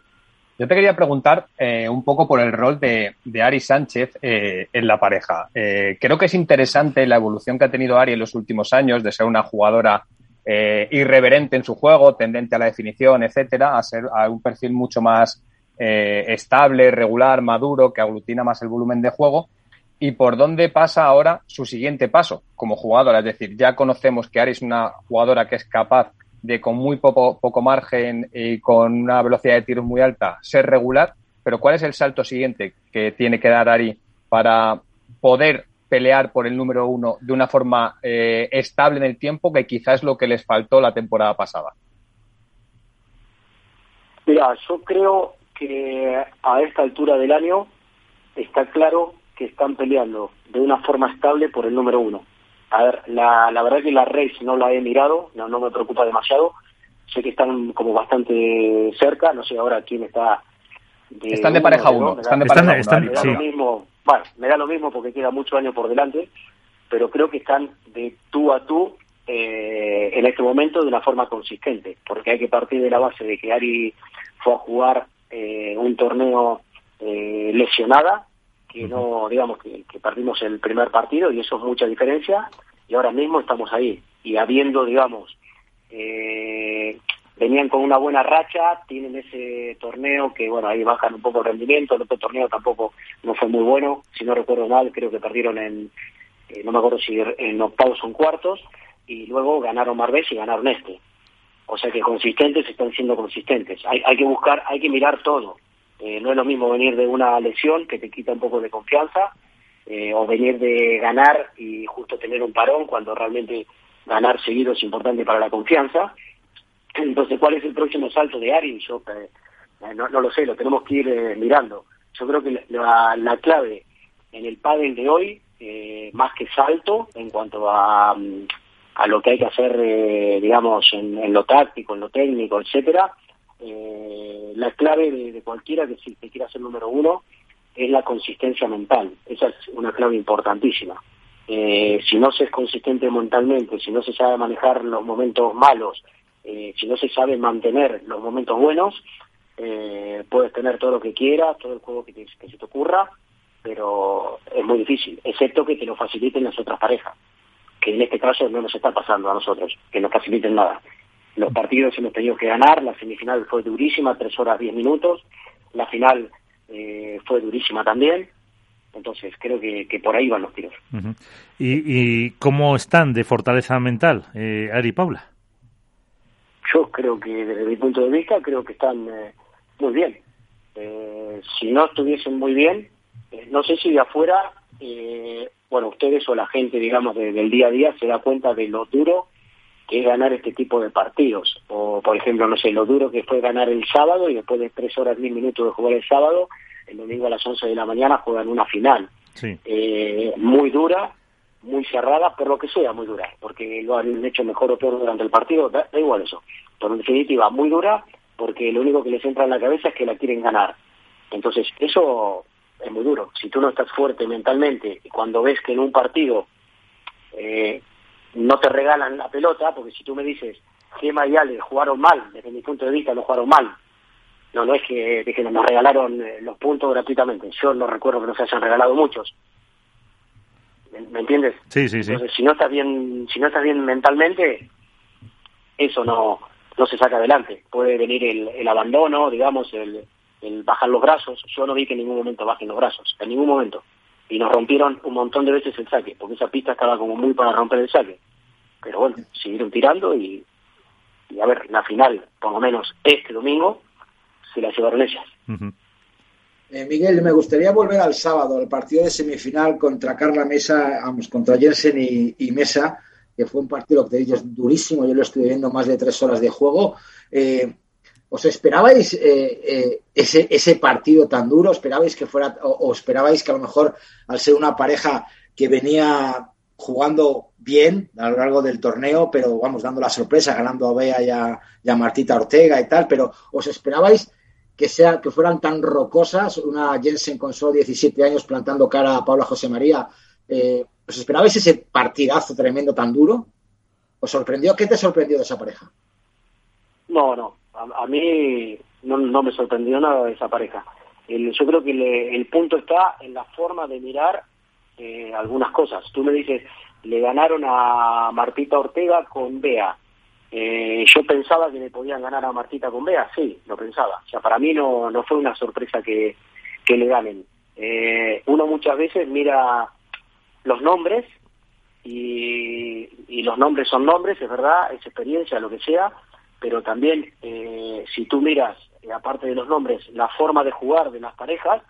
yo te quería preguntar eh, un poco por el rol de, Ari Sánchez en la pareja. creo que es interesante la evolución que ha tenido Ari en los últimos años de ser una jugadora irreverente en su juego, tendente a la definición, etcétera, a ser a un perfil mucho más estable, regular, maduro, que aglutina más el volumen de juego. Y por dónde pasa ahora su siguiente paso como jugadora. Es decir, ya conocemos que Ari es una jugadora que es capaz de con muy poco, poco margen y con una velocidad de tiros muy alta ser regular, pero ¿cuál es el salto siguiente que tiene que dar Ari para poder pelear por el número uno de una forma eh, estable en el tiempo, que quizás es lo que les faltó la temporada pasada? Mira, yo creo que a esta altura del año está claro que están peleando de una forma estable por el número uno. A ver, la, la verdad que la race no la he mirado, no, no me preocupa demasiado. Sé que están como bastante cerca, no sé ahora quién está. están de pareja uno, están de pareja uno. me da lo mismo, bueno, me da lo mismo porque queda mucho año por delante, pero creo que están de tú a tú eh, en este momento de una forma consistente, porque hay que partir de la base de que Ari fue a jugar eh, un torneo eh, lesionada, que no, digamos, que, que, perdimos el primer partido y eso es mucha diferencia y ahora mismo estamos ahí y habiendo, digamos, eh, venían con una buena racha, tienen ese torneo que, bueno, ahí bajan un poco el rendimiento, el otro torneo tampoco no fue muy bueno, si no recuerdo mal, creo que perdieron en, eh, no me acuerdo si en octavos o en cuartos, y luego ganaron Marbés y ganaron este. O sea que consistentes están siendo consistentes. Hay, hay que buscar, hay que mirar todo. Eh, no es lo mismo venir de una lesión que te quita un poco de confianza eh, o venir de ganar y justo tener un parón cuando realmente ganar seguido es importante para la confianza. Entonces, ¿cuál es el próximo salto de Ari? Yo eh, no, lo sé, lo tenemos que ir mirando. Yo creo que la, la clave en el pádel de hoy, más que salto en cuanto a, mm, a lo que hay que hacer, digamos, en, lo táctico, en lo técnico, etcétera, eh, la clave de, cualquiera que, si, quiera ser número uno es la consistencia mental. Esa es una clave importantísima. Eh, si no se es consistente mentalmente, si no se sabe manejar los momentos malos, eh, si no se sabe mantener los momentos buenos, eh, puedes tener todo lo que quieras, todo el juego que, que se te ocurra, pero es muy difícil, excepto que te lo faciliten las otras parejas, que en este caso no nos está pasando a nosotros, que nos faciliten nada. Los partidos hemos tenido que ganar, la semifinal fue durísima, tres horas diez minutos, la final eh, fue durísima también, entonces creo que, por ahí van los tiros. ¿Y, cómo están de fortaleza mental, eh, Ari y Paula? yo creo que desde mi punto de vista creo que están eh, muy bien. Eh, si no estuviesen muy bien, eh, no sé si de afuera, bueno, ustedes o la gente, digamos, del día a día se da cuenta de lo duro que es ganar este tipo de partidos. O, por ejemplo, no sé, lo duro que fue ganar el sábado y después de tres horas, diez minutos de jugar el sábado, el domingo a las once de la mañana juegan una final. muy dura, muy cerrada, por lo que sea muy dura, porque lo han hecho mejor o peor durante el partido, da, igual eso. Pero en definitiva, muy dura, porque lo único que les entra en la cabeza es que la quieren ganar. Entonces, eso es muy duro. Si tú no estás fuerte mentalmente y cuando ves que en un partido eh, no te regalan la pelota, porque si tú me dices, Gema y Ale jugaron mal, desde mi punto de vista no jugaron mal, no, no es que, que nos regalaron eh, los puntos gratuitamente, yo no recuerdo que nos hayan regalado muchos, ¿me, entiendes? Sí, sí, sí. Entonces, si no estás bien, si no estás bien mentalmente, eso no, no se saca adelante. Puede venir el, el abandono, digamos, el, el bajar los brazos. Yo no vi que en ningún momento bajen los brazos, en ningún momento. Y nos rompieron un montón de veces el saque, porque esa pista estaba como muy para romper el saque. Pero bueno, siguieron tirando y, y a ver, la final, por lo menos este domingo, se la llevaron ellas. Eh, Miguel, me gustaría volver al sábado, al partido de semifinal contra Carla Mesa, vamos, contra Jensen y, Mesa, que fue un partido que te digo durísimo, yo lo estuve viendo más de tres horas de juego. Eh, ¿Os esperabais eh, ese, ese partido tan duro? ¿Esperabais que fuera, o, esperabais que a lo mejor, al ser una pareja que venía jugando bien a lo largo del torneo, pero vamos dando la sorpresa, ganando a Bea y a, y a Martita Ortega y tal, pero ¿os esperabais que, sea, que fueran tan rocosas, una Jensen con solo 17 años plantando cara a Paula José María. Eh, ¿Os esperabais ese partidazo tremendo tan duro? ¿Os sorprendió? ¿Qué te sorprendió de esa pareja? No, no. A, mí no, no, me sorprendió nada de esa pareja. yo creo que el punto está en la forma de mirar eh, algunas cosas. Tú me dices, le ganaron a Martita Ortega con Bea. Eh, yo pensaba que le podían ganar a Martita con Bea, sí, lo pensaba. O sea, para mí no, no fue una sorpresa que, que le ganen. Eh, uno muchas veces mira los nombres y, y, los nombres son nombres, es verdad, es experiencia, lo que sea, pero también eh, si tú miras, aparte de los nombres, la forma de jugar de las parejas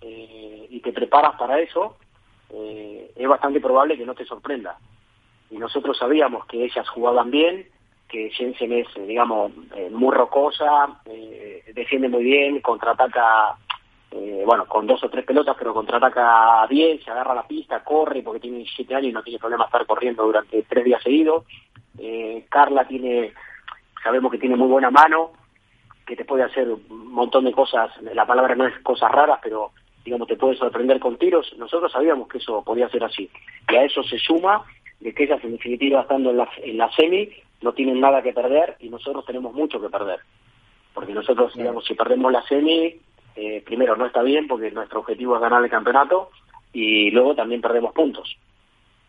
y te preparas para eso, es bastante probable que no te sorprenda. Y nosotros sabíamos que ellas jugaban bien, que Jensen es, digamos, eh, muy rocosa, eh, defiende muy bien, contraataca, eh, bueno, con dos o tres pelotas, pero contraataca bien, se agarra la pista, corre, porque tiene 17 años y no tiene problema estar corriendo durante tres días seguidos. Carla tiene, sabemos que tiene muy buena mano, que te puede hacer un montón de cosas, la palabra no es cosas raras, pero digamos, te puede sorprender con tiros. Nosotros sabíamos que eso podía ser así. Y a eso se suma de que ellas en definitiva estando en la, en la semi no tienen nada que perder y nosotros tenemos mucho que perder. Porque nosotros, digamos, si perdemos la semi, eh, primero no está bien porque nuestro objetivo es ganar el campeonato y luego también perdemos puntos.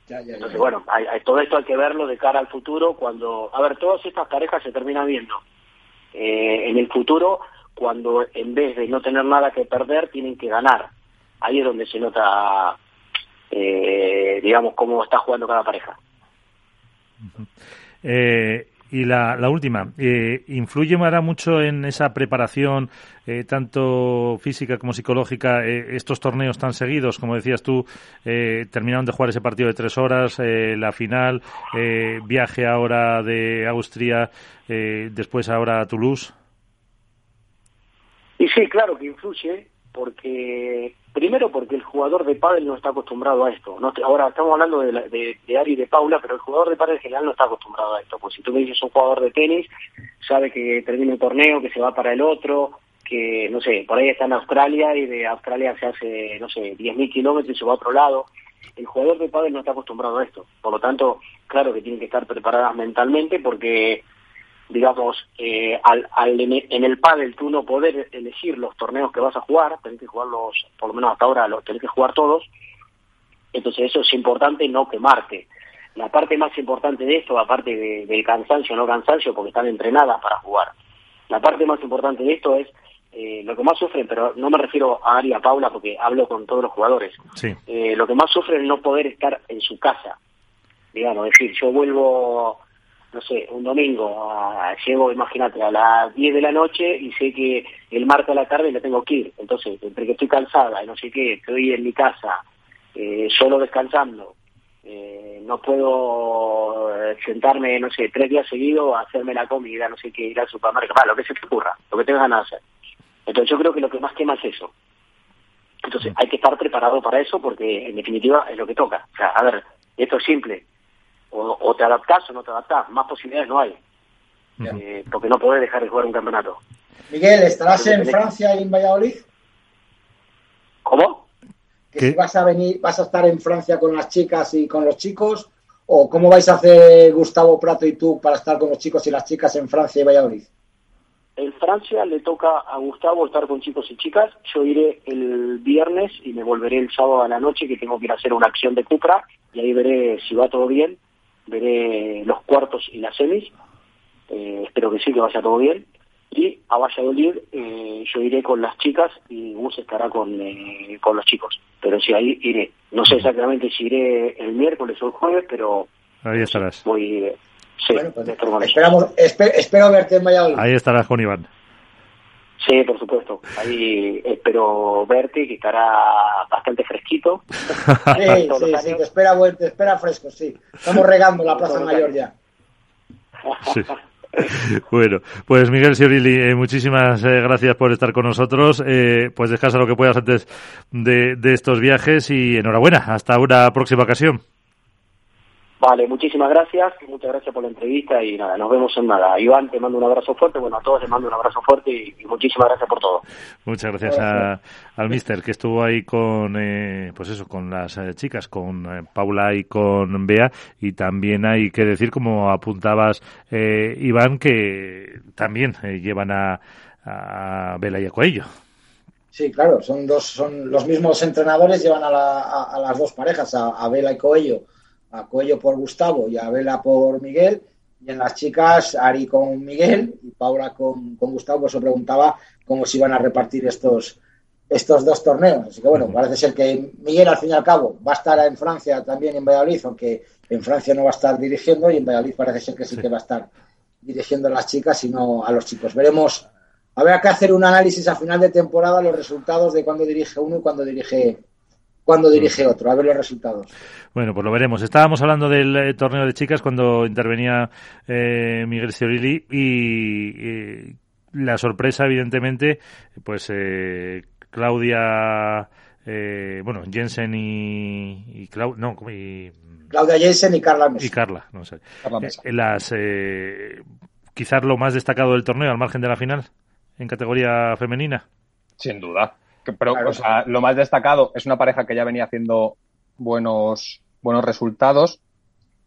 Entonces, bueno, hay, todo esto hay que verlo de cara al futuro cuando, a ver, todas estas parejas se terminan viendo. Eh, en el futuro, cuando en vez de no tener nada que perder, tienen que ganar. Ahí es donde se nota, eh, digamos, cómo está jugando cada pareja. Eh, y la, la última, eh, ¿influye Mara mucho en esa preparación, eh, tanto física como psicológica, estos torneos tan seguidos? Como decías tú, terminaron de jugar ese partido de tres horas, la final, viaje ahora de Austria, después ahora a Toulouse. Y sí, claro que influye, porque primero porque el jugador de pádel no está acostumbrado a esto. No, ahora estamos hablando de, de, de, Ari y de Paula, pero el jugador de pádel en general no está acostumbrado a esto. Pues si tú me dices un jugador de tenis, sabe que termina el torneo, que se va para el otro, que, no sé, por ahí está en Australia y de Australia se hace, no sé, 10.000 kilómetros y se va a otro lado. El jugador de pádel no está acostumbrado a esto. Por lo tanto, claro que tienen que estar preparadas mentalmente porque digamos, eh, al, al, en el pádel tú no poder elegir los torneos que vas a jugar, tenés que jugarlos, por lo menos hasta ahora, los tenés que jugar todos, entonces eso es importante no quemarte. La parte más importante de esto, aparte de, del cansancio no cansancio, porque están entrenadas para jugar, la parte más importante de esto es eh, lo que más sufren, pero no me refiero a Ari a Paula porque hablo con todos los jugadores, eh, lo que más sufren es no poder estar en su casa, digamos, es decir, yo vuelvo no sé, un domingo, llego, imagínate, a las 10 de la noche y sé que el martes a la tarde le tengo que ir. Entonces, entre que estoy cansada y no sé qué, estoy en mi casa, eh, solo descansando, eh, no puedo eh, sentarme, no sé, tres días seguidos a hacerme la comida, no sé qué, ir al supermercado, lo que se te ocurra, lo que tengas ganas de hacer. Entonces yo creo que lo que más quema es eso. Entonces hay que estar preparado para eso porque en definitiva es lo que toca. O sea, a ver, esto es simple. O, te adaptás o no te adaptás. Más posibilidades no hay. Eh, porque no podés dejar de jugar un campeonato. Miguel, ¿estarás en Francia y en Valladolid? ¿Cómo? Que si vas a venir, vas a estar en Francia con las chicas y con los chicos, o cómo vais a hacer Gustavo Prato y tú para estar con los chicos y las chicas en Francia y Valladolid. En Francia le toca a Gustavo estar con chicos y chicas. Yo iré el viernes y me volveré el sábado a la noche que tengo que ir a hacer una acción de Cupra y ahí veré si va todo bien, veré los cuartos y las semis. Eh, espero que sí, que vaya todo bien. Y a Valladolid eh, yo iré con las chicas y Gus estará con, eh, con los chicos. Pero sí, ahí iré. No sé exactamente si iré el miércoles o el jueves, pero... Ahí estarás. Voy, Sí, pues, esperamos, espero verte en Valladolid. Ahí estarás con Iván. Sí, por supuesto. Ahí espero verte, que estará bastante fresquito. [laughs] sí, sí, sí, te espera, te espera fresco, sí. Estamos regando la Plaza Mayor ya. [laughs] Bueno, pues Miguel Siorili, eh, muchísimas eh, gracias por estar con nosotros. Eh, pues descansa lo que puedas antes de, de estos viajes y enhorabuena. Hasta una próxima ocasión. Vale, muchísimas gracias, muchas gracias por la entrevista y nada, nos vemos en nada. Iván, te mando un abrazo fuerte, bueno, a todos les mando un abrazo fuerte y, muchísimas gracias por todo. Muchas gracias, al mister que estuvo ahí con, eh, pues eso, con las eh, chicas, con eh, Paula y con Bea y también hay que decir, como apuntabas, Iván, que también llevan a, a Bela y a Coello. Sí, claro, son dos, son los mismos entrenadores, llevan a, a, las dos parejas, a, a Vela y Coello a Cuello por Gustavo y a Vela por Miguel. Y en las chicas, Ari con Miguel y Paula con, con Gustavo, pues se preguntaba cómo se iban a repartir estos, estos dos torneos. Así que bueno, parece ser que Miguel al fin y al cabo va a estar en Francia también en Valladolid, aunque en Francia no va a estar dirigiendo y en Valladolid parece ser que sí, que va a estar dirigiendo a las chicas y no a los chicos. Veremos, habrá que hacer un análisis a final de temporada los resultados de cuando dirige uno y cuando dirige cuando dirige otro, a ver los resultados. Bueno, pues lo veremos. Estábamos hablando del eh, torneo de chicas cuando intervenía eh, Miguel Ciorilli y la sorpresa, evidentemente, pues eh, Claudia, bueno, Jensen y, y, no, y Claudia Jensen y Carla Y Carla, no sé. las, quizás lo más destacado del torneo, al margen de la final, en categoría femenina. Sin duda pero lo más destacado es una pareja que ya venía haciendo buenos, buenos resultados.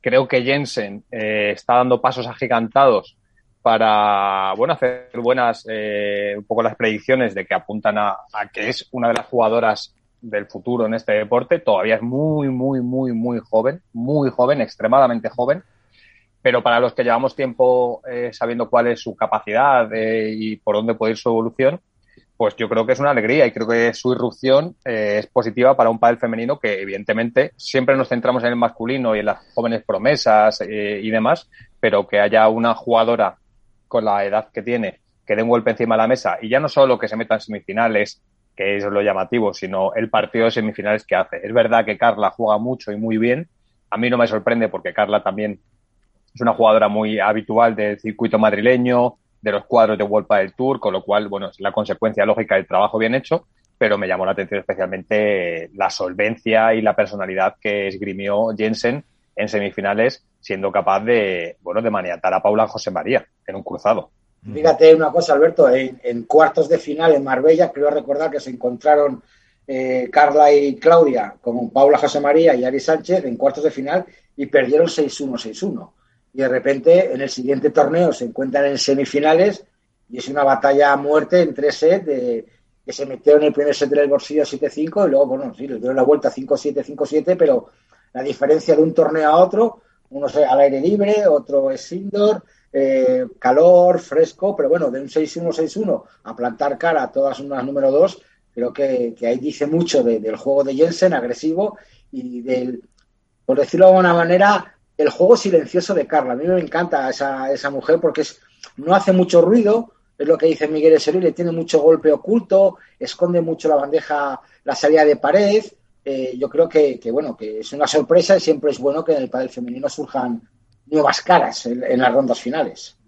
Creo que Jensen eh, está dando pasos agigantados para bueno hacer buenas eh, un poco las predicciones de que apuntan a, que es una de las jugadoras del futuro en este deporte. Todavía es muy, muy, muy, muy joven, muy joven, extremadamente joven. Pero para los que llevamos tiempo eh, sabiendo cuál es su capacidad y por dónde puede ir su evolución, pues yo creo que es una alegría y creo que su irrupción eh, es positiva para un pádel femenino que evidentemente siempre nos centramos en el masculino y en las jóvenes promesas eh, y demás, pero que haya una jugadora con la edad que tiene que dé un golpe encima de la mesa y ya no solo que se meta en semifinales, que es lo llamativo, sino el partido de semifinales que hace. Es verdad que Carla juega mucho y muy bien. A mí no me sorprende porque Carla también es una jugadora muy habitual del circuito madrileño, de los cuadros de World del Tour, con lo cual, bueno, es la consecuencia lógica del trabajo bien hecho, pero me llamó la atención especialmente la solvencia y la personalidad que esgrimió Jensen en semifinales, siendo capaz de, bueno, de maniatar a Paula José María en un cruzado. Fíjate una cosa, Alberto, en, cuartos de final en Marbella, creo recordar que se encontraron eh, Carla y Claudia con Paula José María y Ari Sánchez en cuartos de final y perdieron 6-1, 6-1 y de repente en el siguiente torneo se encuentran en semifinales y es una batalla a muerte en tres sets de, que se metieron en el primer set del bolsillo 7-5 y luego, bueno, sí, le dieron la vuelta 5-7, 5-7, pero la diferencia de un torneo a otro, uno es al aire libre, otro es indoor, eh, calor, fresco, pero bueno, de un 6-1, 6-1 a plantar cara a todas unas número 2, creo que, que ahí dice mucho del juego de Jensen, agresivo, y del, por decirlo de alguna manera, el juego silencioso de Carla. A mí me encanta esa, esa mujer porque es, no hace mucho ruido, es lo que dice Miguel le tiene mucho golpe oculto, esconde mucho la bandeja, la salida de pared. Eh, yo creo que, bueno, que es una sorpresa y siempre es bueno que en el pádel femenino surjan nuevas caras en, las rondas finales.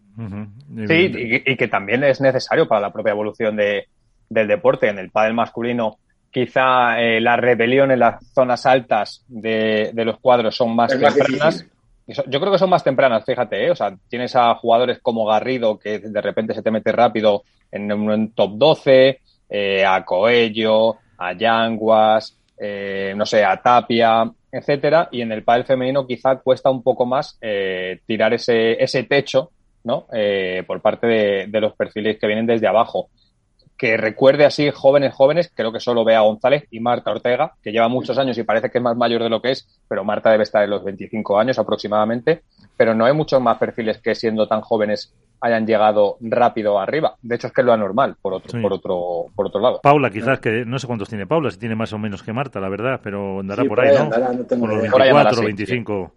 Sí, y, que también es necesario para la propia evolución de, del deporte. En el pádel masculino, quizá eh, la rebelión en las zonas altas de, los cuadros son más tempranas. Yo creo que son más tempranas, fíjate, ¿eh? o sea, tienes a jugadores como Garrido que de repente se te mete rápido en top 12, eh, a Coello, a Yanguas, eh, no sé, a Tapia, etcétera, y en el pádel femenino quizá cuesta un poco más eh, tirar ese, ese techo, ¿no? Por parte de, de, los perfiles que vienen desde abajo. Que recuerde así jóvenes, jóvenes, creo que solo Bea González y Marta Ortega, que lleva muchos años y parece que es más mayor de lo que es, pero Marta debe estar en los 25 años aproximadamente, pero no hay muchos más perfiles que siendo tan jóvenes hayan llegado rápido arriba. De hecho, es que es lo anormal, por otro, por otro, por otro lado. Paula, quizás, que no sé cuántos tiene Paula, si tiene más o menos que Marta, la verdad, pero andará por ahí, ¿no? por los 24 o 25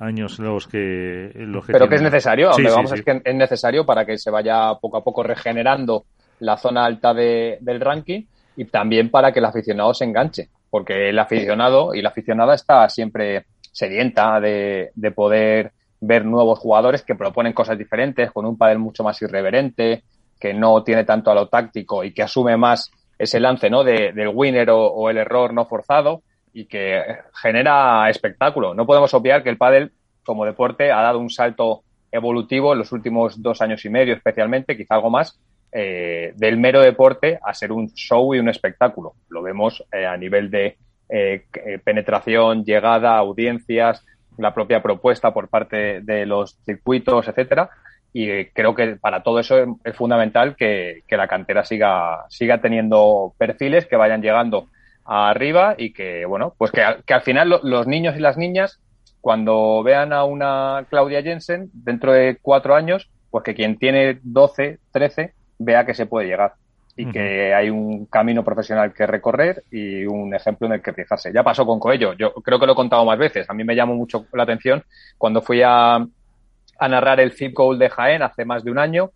años los que, los Pero que es necesario, vamos es que es necesario para que se vaya poco a poco regenerando la zona alta de, del ranking y también para que el aficionado se enganche, porque el aficionado y la aficionada está siempre sedienta de, de poder ver nuevos jugadores que proponen cosas diferentes, con un pádel mucho más irreverente, que no tiene tanto a lo táctico y que asume más ese lance ¿no? De, del winner o, el error no forzado y que genera espectáculo. No podemos obviar que el pádel como deporte ha dado un salto evolutivo en los últimos dos años y medio especialmente, quizá algo más, eh, del mero deporte a ser un show y un espectáculo. Lo vemos eh, a nivel de eh, penetración, llegada, audiencias, la propia propuesta por parte de los circuitos, etcétera. Y creo que para todo eso es fundamental que, la cantera siga, siga teniendo perfiles que vayan llegando arriba y que, bueno, pues que, al final los niños y las niñas, cuando vean a una Claudia Jensen dentro de cuatro años, pues que quien tiene 12, 13, vea que se puede llegar y que hay un camino profesional que recorrer y un ejemplo en el que fijarse. Ya pasó con Coello, yo creo que lo he contado más veces, a mí me llamó mucho la atención cuando fui a, a narrar el Zip Goal de Jaén hace más de un año,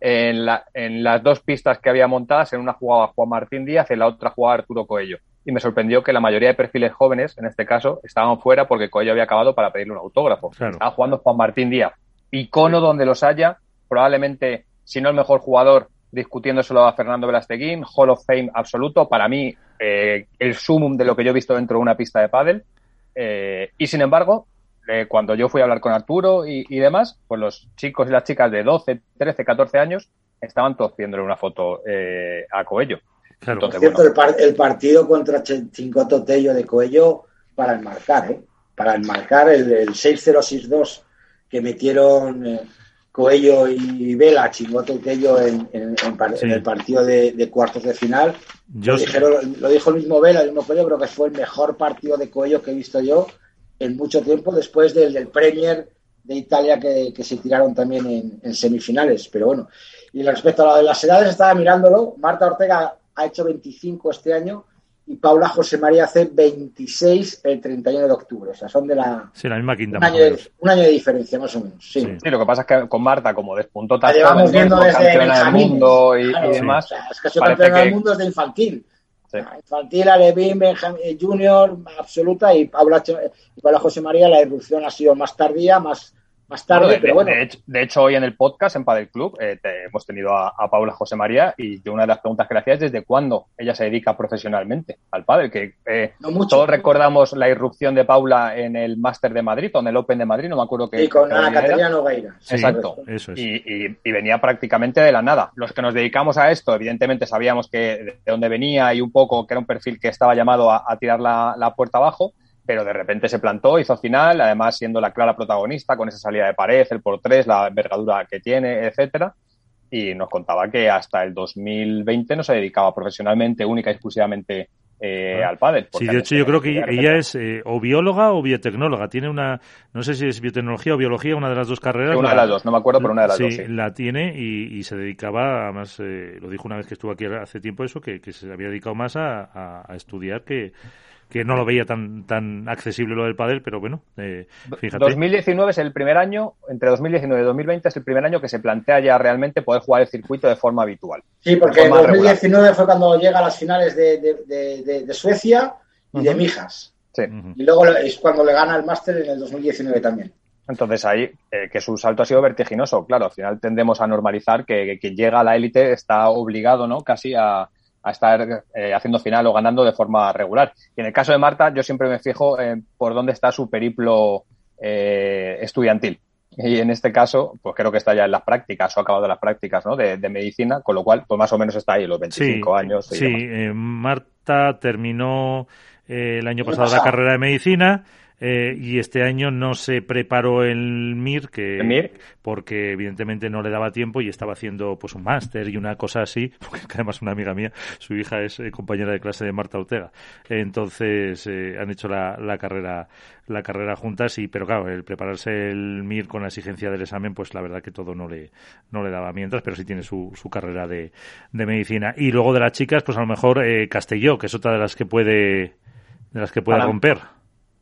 en, la, en las dos pistas que había montadas, en una jugaba Juan Martín Díaz, en la otra jugaba Arturo Coello. Y me sorprendió que la mayoría de perfiles jóvenes, en este caso, estaban fuera porque Coello había acabado para pedirle un autógrafo. Estaba jugando Juan Martín Díaz. Icono donde los haya, probablemente, si no el mejor jugador, discutiéndoselo a Fernando Velasteguín, Hall of Fame absoluto, para mí eh, el sumum de lo que yo he visto dentro de una pista de pádel. Eh, y sin embargo, eh, cuando yo fui a hablar con Arturo y, demás, pues los chicos y las chicas de 12, 13, 14 años estaban todos pidiéndole una foto a Coello. Claro. cierto, el, partido contra Chincoto Tello de Coello para enmarcar, ¿eh? para enmarcar el, el 6-0-6-2 que metieron Coello y Vela, Chingoto y Tello en, en, el partido de, cuartos de final. lo, dijo el mismo Vela, el mismo Coello, creo que fue el mejor partido de Coello que he visto yo en mucho tiempo, después del, del Premier de Italia que, se tiraron también en, semifinales. Pero bueno, y respecto a lo de las edades, estaba mirándolo. Marta Ortega ha hecho 25 este año y Paula José María hace 26 el 31 de octubre. O sea, son de la. Sí, la misma quinta. Un, año de, un año de diferencia, más o menos. Sí. sí. lo que pasa es que con Marta, como despuntó tanto. La llevamos viendo desde el mundo y, demás. es que soy campeona del mundo desde infantil. Infantil, Alevín, Benjamín eh, Junior, absoluta, y Paula, y Paula José María, la irrupción ha sido más tardía, más más tarde, de, pero bueno. De hecho, hoy en el podcast, en Padel Club, eh, hemos tenido a, Paula José María y una de las preguntas que le hacía es desde cuándo ella se dedica profesionalmente al Padel, que eh, todos recordamos la irrupción de Paula en el Máster de Madrid o en el Open de Madrid, no me acuerdo qué. Y con Ana Caterina Nogueira. Exacto. Eso es. y, venía prácticamente de la nada. Los que nos dedicamos a esto, evidentemente sabíamos que de dónde venía y un poco que era un perfil que estaba llamado a, tirar la, la puerta abajo pero de repente se plantó, hizo final, además siendo la clara protagonista con esa salida de pared, el por tres, la envergadura que tiene, etcétera. Y nos contaba que hasta el 2020 no se dedicaba profesionalmente, única y exclusivamente eh, al padre. Sí, de hecho yo creo que ella es eh, o bióloga o biotecnóloga. Tiene una, no sé si es biotecnología o biología, una de las dos carreras. una de las dos, no me acuerdo, pero una de las dos. Sí, la tiene y, se dedicaba, además, eh, lo dijo una vez que estuvo aquí hace tiempo eso, que, se había dedicado más a estudiar que, que no lo veía tan tan accesible lo del pádel, pero bueno, eh, fíjate. 2019 es el primer año, entre 2019 y 2020 es el primer año que se plantea ya realmente poder jugar el circuito de forma habitual. Sí, porque en 2019 fue cuando llega a las finales de, Suecia y de Mijas. Sí. Y luego es cuando le gana el máster en el 2019 también. Entonces ahí, eh, que su salto ha sido vertiginoso. Claro, al final tendemos a normalizar que quien llega a la élite está obligado, ¿no? Casi a, a estar eh, haciendo final o ganando de forma regular. Y en el caso de Marta, yo siempre me fijo en por dónde está su periplo eh, estudiantil. Y en este caso, pues creo que está ya en las prácticas o ha acabado las prácticas ¿no? de, medicina, con lo cual, pues más o menos está ahí, los 25 años. sí, eh, Marta terminó el año pasado la carrera de medicina eh, y este año no se preparó el MIR, que, porque evidentemente no le daba tiempo y estaba haciendo pues un máster y una cosa así, [laughs] porque además una amiga mía, su hija es eh, compañera de clase de Marta Ortega. Entonces eh, han hecho la, la, carrera la carrera juntas y pero claro, el prepararse el MIR con la exigencia del examen, pues la verdad que todo no le no le daba mientras, pero sí tiene su, su carrera de, de medicina. Y luego de las chicas, pues a lo mejor Castelló, que es otra de las que puede de las que puede romper.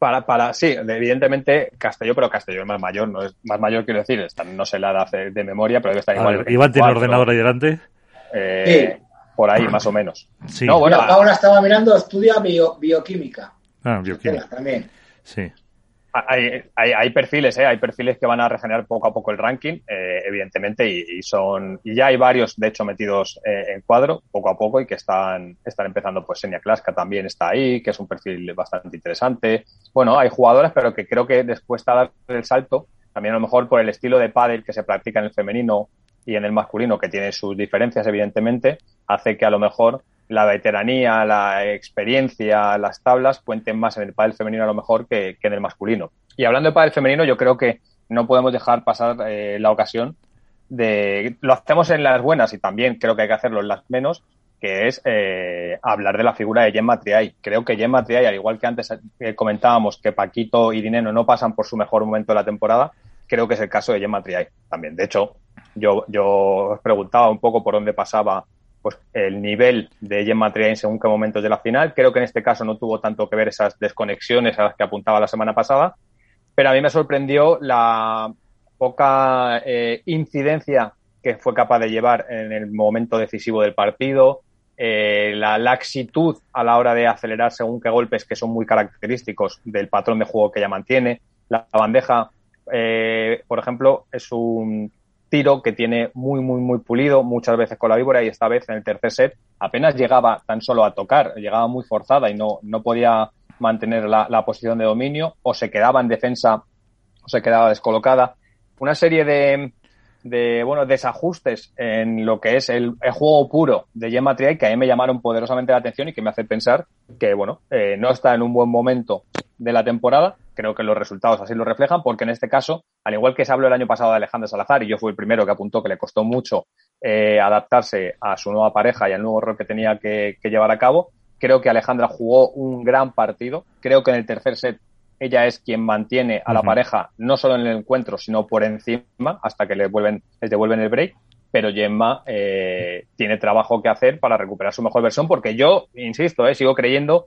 Para, para, sí, evidentemente Castelló, pero Castelló es más mayor, no es más mayor, quiero decir, no sé la edad de, memoria, pero debe estar igual. ¿Iván tiene ordenador ahí delante? Eh, sí. Por ahí, más o menos. Sí. No, bueno, ahora estaba mirando, estudia bioquímica. Ah, bioquímica. También. Sí. Hay, hay, hay, perfiles, ¿eh? hay perfiles que van a regenerar poco a poco el ranking, eh, evidentemente, y, son y ya hay varios, de hecho, metidos eh, en cuadro poco a poco y que están, están empezando, pues Senia Klaska también está ahí, que es un perfil bastante interesante. Bueno, hay jugadoras, pero que creo que después de dar el salto, también a lo mejor por el estilo de pádel que se practica en el femenino y en el masculino, que tiene sus diferencias, evidentemente, hace que a lo mejor la veteranía, la experiencia, las tablas cuenten más en el pádel femenino a lo mejor que, en el masculino. Y hablando de pádel femenino, yo creo que no podemos dejar pasar eh, la ocasión de... Lo hacemos en las buenas y también creo que hay que hacerlo en las menos, que es eh, hablar de la figura de Gemma Triay. Creo que Gemma Triay, al igual que antes eh, comentábamos que Paquito y Dineno no pasan por su mejor momento de la temporada, creo que es el caso de Gemma Triay también. De hecho, yo, yo os preguntaba un poco por dónde pasaba pues el nivel de Gemma Triay en según qué momentos de la final. Creo que en este caso no tuvo tanto que ver esas desconexiones a las que apuntaba la semana pasada, pero a mí me sorprendió la poca eh, incidencia que fue capaz de llevar en el momento decisivo del partido, eh, la laxitud a la hora de acelerar según qué golpes que son muy característicos del patrón de juego que ella mantiene. La bandeja, eh, por ejemplo, es un tiro que tiene muy, muy, muy pulido, muchas veces con la víbora y esta vez en el tercer set apenas llegaba tan solo a tocar, llegaba muy forzada y no, no podía mantener la, posición de dominio o se quedaba en defensa o se quedaba descolocada. Una serie de, de bueno, desajustes en lo que es el, juego puro de Gemma Triay que a mí me llamaron poderosamente la atención y que me hace pensar que, bueno, eh, no está en un buen momento de la temporada creo que los resultados así lo reflejan, porque en este caso, al igual que se habló el año pasado de Alejandro Salazar, y yo fui el primero que apuntó que le costó mucho eh, adaptarse a su nueva pareja y al nuevo rol que tenía que, llevar a cabo, creo que Alejandra jugó un gran partido. Creo que en el tercer set ella es quien mantiene a la pareja no solo en el encuentro, sino por encima hasta que le vuelven, les devuelven el break. Pero Gemma eh, tiene trabajo que hacer para recuperar su mejor versión, porque yo, insisto, eh, sigo creyendo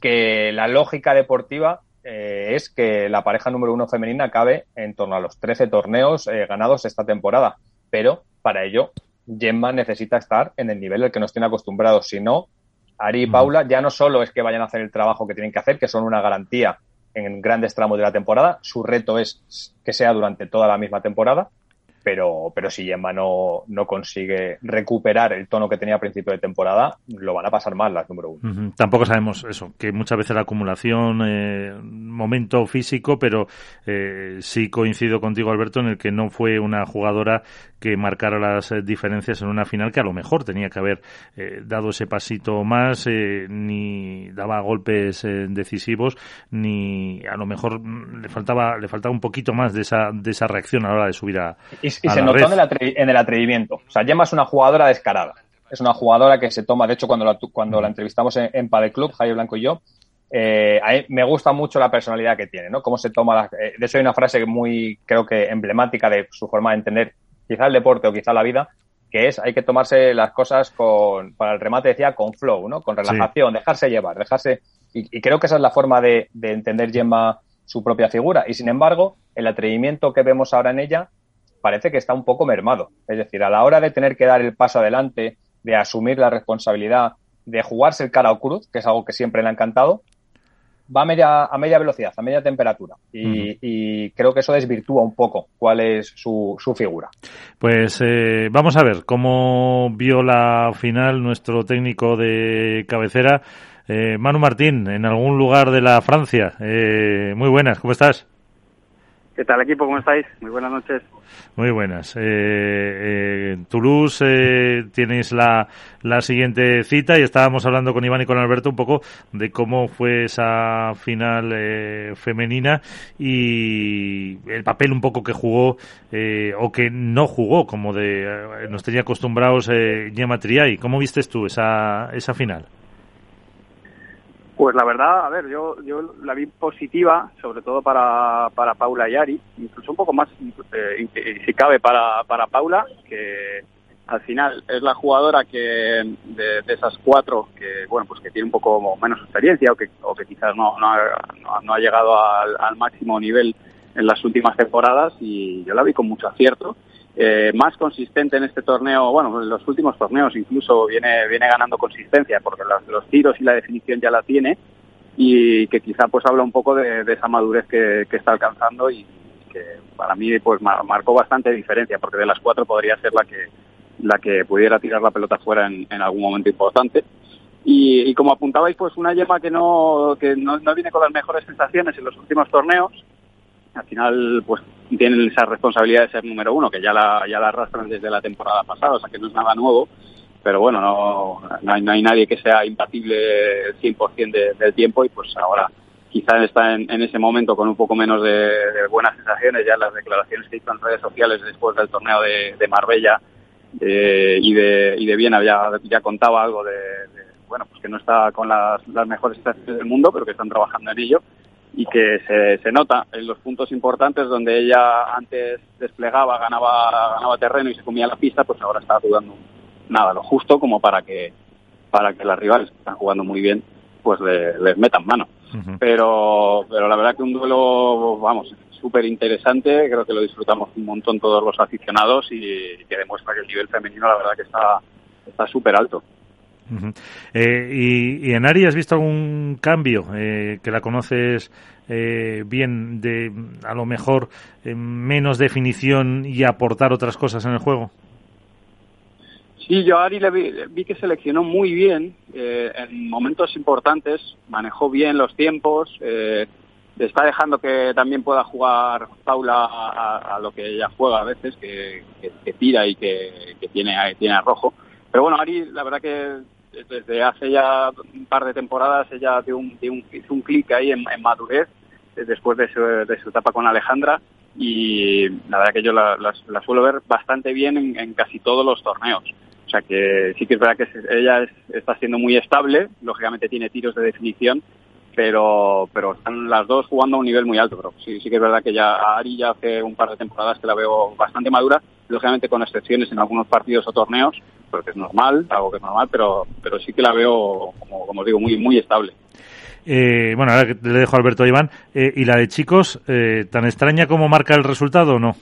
que la lógica deportiva eh, es que la pareja número uno femenina cabe en torno a los 13 torneos eh, ganados esta temporada. Pero para ello, Gemma necesita estar en el nivel al que nos tiene acostumbrados. Si no, Ari y Paula ya no solo es que vayan a hacer el trabajo que tienen que hacer, que son una garantía en grandes tramos de la temporada, su reto es que sea durante toda la misma temporada, pero, pero si Gemma no, no consigue recuperar el tono que tenía a principio de temporada, lo van a pasar mal las número uno. Tampoco sabemos eso, que muchas veces la acumulación, eh, momento físico, pero eh, sí coincido contigo, Alberto, en el que no fue una jugadora que marcara las eh, diferencias en una final que a lo mejor tenía que haber eh, dado ese pasito más, ni daba golpes decisivos, ni a lo mejor mm, le faltaba le faltaba un poquito más de esa de esa reacción a la hora de subir a y, se notó en el, atrevimiento. O sea, Gemma es una jugadora descarada. es una jugadora que se toma, de hecho, cuando la, cuando la entrevistamos en, en Padel Club, Javier Blanco y yo, eh, a mí me gusta mucho la personalidad que tiene, ¿no? Cómo se toma la, eh, de eso hay una frase muy, creo que emblemática de su forma de entender quizá el deporte o quizá la vida, que es hay que tomarse las cosas con, para el remate decía, con flow, ¿no? Con relajación, dejarse llevar, dejarse, y, creo que esa es la forma de, de entender Gemma su propia figura. Y sin embargo, el atrevimiento que vemos ahora en ella parece que está un poco mermado. Es decir, a la hora de tener que dar el paso adelante, de asumir la responsabilidad, de jugarse el cara o cruz, que es algo que siempre le ha encantado, va a media, a media velocidad, a media temperatura. Y, creo que eso desvirtúa un poco cuál es su, su figura. Pues eh, vamos a ver cómo vio la final nuestro técnico de cabecera, eh, Manu Martín, en algún lugar de la Francia. Eh, muy buenas, ¿cómo estás? ¿Qué tal equipo? ¿Cómo estáis? Muy buenas noches. Muy buenas. Eh, eh, Toulouse eh, tienes la, la siguiente cita y estábamos hablando con Iván y con Alberto un poco de cómo fue esa final eh, femenina y el papel un poco que jugó eh, o que no jugó, como de nos tenía acostumbrados eh, Gemma Triay. ¿Cómo viste tú esa, esa final? Pues la verdad, a ver, yo, yo la vi positiva, sobre todo para, para Paula Yari, incluso un poco más, eh, si cabe, para, para Paula, que al final es la jugadora que de, esas cuatro que bueno pues que tiene un poco menos experiencia o que, o que quizás no, no, ha, no ha llegado al, al máximo nivel en las últimas temporadas y yo la vi con mucho acierto eh, más consistente en este torneo, bueno, en los últimos torneos incluso viene, viene ganando consistencia porque los, los tiros y la definición ya la tiene y que quizá pues habla un poco de, esa madurez que, está alcanzando y que para mí pues marcó bastante diferencia porque de las cuatro podría ser la que la que pudiera tirar la pelota fuera en, algún momento importante. Y, como apuntabais pues una yema que no que no, no viene con las mejores sensaciones en los últimos torneos al final pues tienen esa responsabilidad de ser número uno, que ya la, ya la arrastran desde la temporada pasada, o sea que no es nada nuevo, pero bueno, no, no, hay, no hay nadie que sea impatible el 100% del tiempo y pues ahora quizás está en, ese momento con un poco menos de, buenas sensaciones, ya las declaraciones que hizo en redes sociales después del torneo de, Marbella eh, y, de, y de Viena ya, ya contaba algo de, bueno, pues que no está con las, las mejores sensaciones del mundo, pero que están trabajando en ello y que se, se, nota en los puntos importantes donde ella antes desplegaba, ganaba, ganaba terreno y se comía la pista, pues ahora está dudando nada, lo justo como para que para que las rivales que están jugando muy bien pues les metan mano. Pero pero la verdad que un duelo, vamos, súper interesante, creo que lo disfrutamos un montón todos los aficionados y que demuestra que el nivel femenino la verdad que está está súper alto. Eh, y, en Ari has visto algún cambio eh, que la conoces eh, bien de a lo mejor menos definición y aportar otras cosas en el juego. Sí, yo a Ari le vi, que seleccionó muy bien en momentos importantes, manejó bien los tiempos, está dejando que también pueda jugar Paula a, lo que ella juega a veces, que, tira y que, tiene, tiene arrojo. Pero bueno, Ari, la verdad que desde hace ya un par de temporadas ella dio un, un, hizo un clic ahí en, madurez eh, después de su, de su, etapa con Alejandra y la verdad que yo la, suelo ver bastante bien en, casi todos los torneos. O sea que sí que es verdad que ella está siendo muy estable, lógicamente tiene tiros de definición, pero pero están las dos jugando a un nivel muy alto. Pero sí, sí que es verdad que ya Ari ya hace un par de temporadas que la veo bastante madura, lógicamente con excepciones en algunos partidos o torneos, porque es normal, algo que es normal, pero pero sí que la veo, como, como digo, muy muy estable. Eh, bueno, ahora le dejo a Alberto Iván. Eh, ¿Y la de chicos, eh, tan extraña como marca el resultado o no?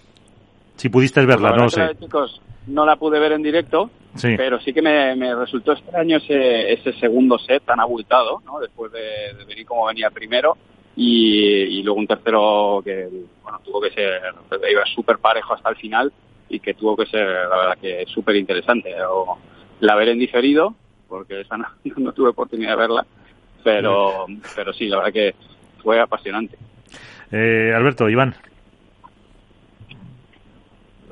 Si pudiste verla, pues no sé. La de chicos no la pude ver en directo, pero sí que me, resultó extraño ese, ese segundo set tan abultado, ¿no? Después de, venir como venía primero y, luego un tercero que, bueno, tuvo que ser, iba súper parejo hasta el final y que tuvo que ser, la verdad, que súper interesante. O, la veré en diferido, porque esa no, [laughs] tuve oportunidad de verla, pero, pero sí, la verdad que fue apasionante. Eh, Alberto, Iván.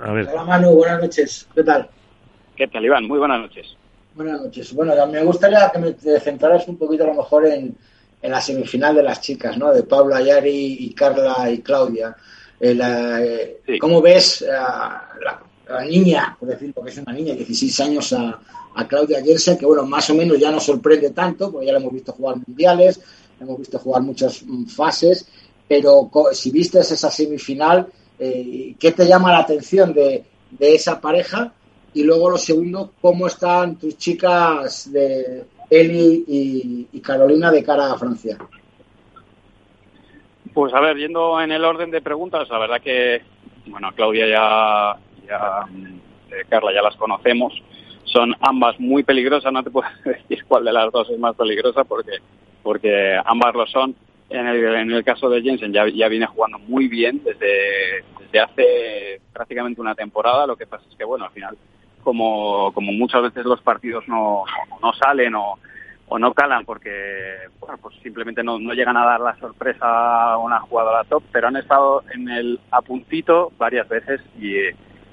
Hola Manu, buenas noches. ¿Qué tal? ¿Qué tal, Iván? Muy buenas noches. Buenas noches. Bueno, me gustaría que me centraras un poquito a lo mejor en, en la semifinal de las chicas, ¿no? De Paula, Yari y Carla y Claudia. Eh, eh, ¿Cómo ves eh, la niña, por decir porque es una niña, 16 años a, a Claudia Gersen, que bueno, más o menos ya no sorprende tanto, porque ya la hemos visto jugar mundiales, hemos visto jugar muchas mm, fases, pero si viste esa semifinal, eh, ¿qué te llama la atención de, de esa pareja? Y luego lo segundo, ¿cómo están tus chicas de Eli y, Carolina de cara a Francia? Pues a ver, yendo en el orden de preguntas, la verdad que, bueno, Claudia ya, ya eh, Carla ya las conocemos, son ambas muy peligrosas, no te puedo [laughs] decir cuál de las dos es más peligrosa porque, porque ambas lo son. En el, en el caso de Jensen ya, ya viene jugando muy bien desde, desde hace prácticamente una temporada, lo que pasa es que, bueno, al final como, como muchas veces los partidos no, no salen o, o no calan porque bueno, pues simplemente no, no, llegan a dar la sorpresa a una jugadora top, pero han estado en el apuntito varias veces y,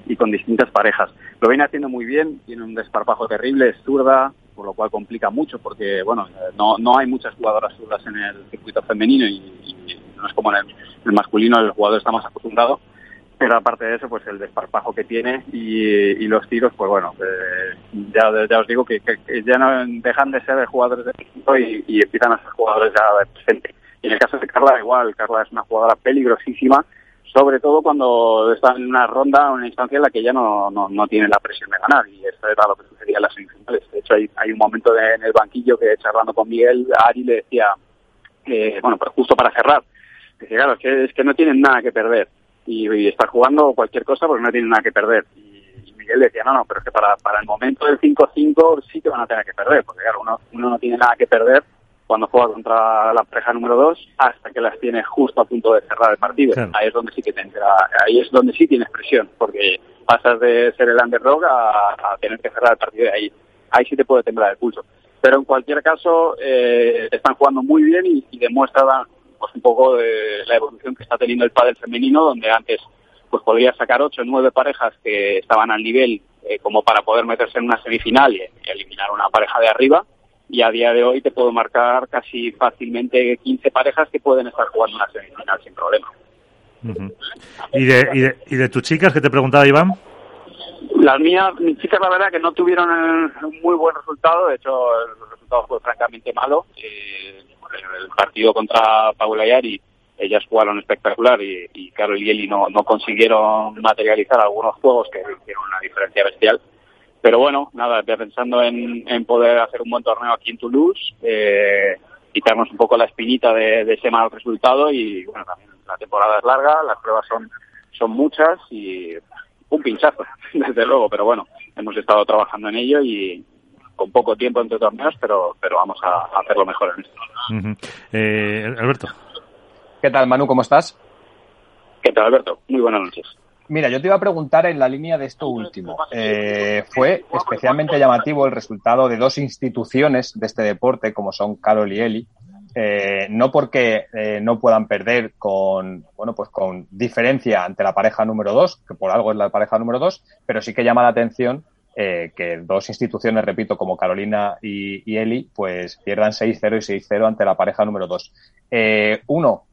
y con distintas parejas. Lo viene haciendo muy bien, tiene un desparpajo terrible, es zurda, por lo cual complica mucho porque bueno, no, no hay muchas jugadoras zurdas en el circuito femenino y, no es como en el masculino, el jugador está más acostumbrado pero aparte de eso, pues el desparpajo que tiene y, los tiros, pues bueno, eh, ya, ya os digo que, ya no dejan de ser jugadores de equipo y, y, empiezan a ser jugadores ya de presente. Y en el caso de Carla, igual, Carla es una jugadora peligrosísima, sobre todo cuando está en una ronda una instancia en la que ya no, no, no tiene la presión de ganar, y esto era lo que sucedía en las semifinales. De hecho, hay, hay un momento en el banquillo que charlando con Miguel, Ari le decía, eh, bueno, pero justo para cerrar, que claro, es que, es que no tienen nada que perder y, estar jugando cualquier cosa porque no tienen nada que perder. Y, Miguel decía, no, no, pero es que para, para el momento del 5-5 sí que van a tener que perder, porque claro, uno, uno no tiene nada que perder cuando juega contra la pareja número 2 hasta que las tiene justo a punto de cerrar el partido. Ahí es donde sí que ahí es donde sí tienes presión, porque pasas de ser el underdog a, a tener que cerrar el partido ahí. Ahí sí te puede temblar el pulso. Pero en cualquier caso, eh, están jugando muy bien y, y demuestran pues un poco de la evolución que está teniendo el pádel femenino, donde antes pues podría sacar ocho o nueve parejas que estaban al nivel eh, como para poder meterse en una semifinal y, eliminar una pareja de arriba. Y a día de hoy te puedo marcar casi fácilmente 15 parejas que pueden estar jugando una semifinal sin problema. ¿Y, de, y, de, ¿Y de tus chicas que te preguntaba Iván? Las mías, mis chicas la verdad que no tuvieron un muy buen resultado, de hecho el resultado fue francamente malo. Eh, el partido contra Paula Yari ellas jugaron espectacular y, y y Eli no, no consiguieron materializar algunos juegos que hicieron una diferencia bestial. Pero bueno, nada, pensando en, en poder hacer un buen torneo aquí en Toulouse, eh, quitarnos un poco la espinita de, de, ese mal resultado y bueno, también la temporada es larga, las pruebas son, son muchas y un pinchazo, [laughs] desde luego, pero bueno, hemos estado trabajando en ello y, con poco tiempo entre torneos, pero, pero vamos a, hacerlo mejor en esto. eh, Alberto. ¿Qué tal, Manu? ¿Cómo estás? ¿Qué tal, Alberto? Muy buenas noches. Mira, yo te iba a preguntar en la línea de esto último. Eh, fue especialmente llamativo el resultado de dos instituciones de este deporte, como son Carol y Eli. Eh, no porque eh, no puedan perder con, bueno, pues con diferencia ante la pareja número dos, que por algo es la pareja número dos, pero sí que llama la atención eh, que dos instituciones, repito, como Carolina y, Eli, pues pierdan 6-0 y 6-0 ante la pareja número 2. Eh, uno,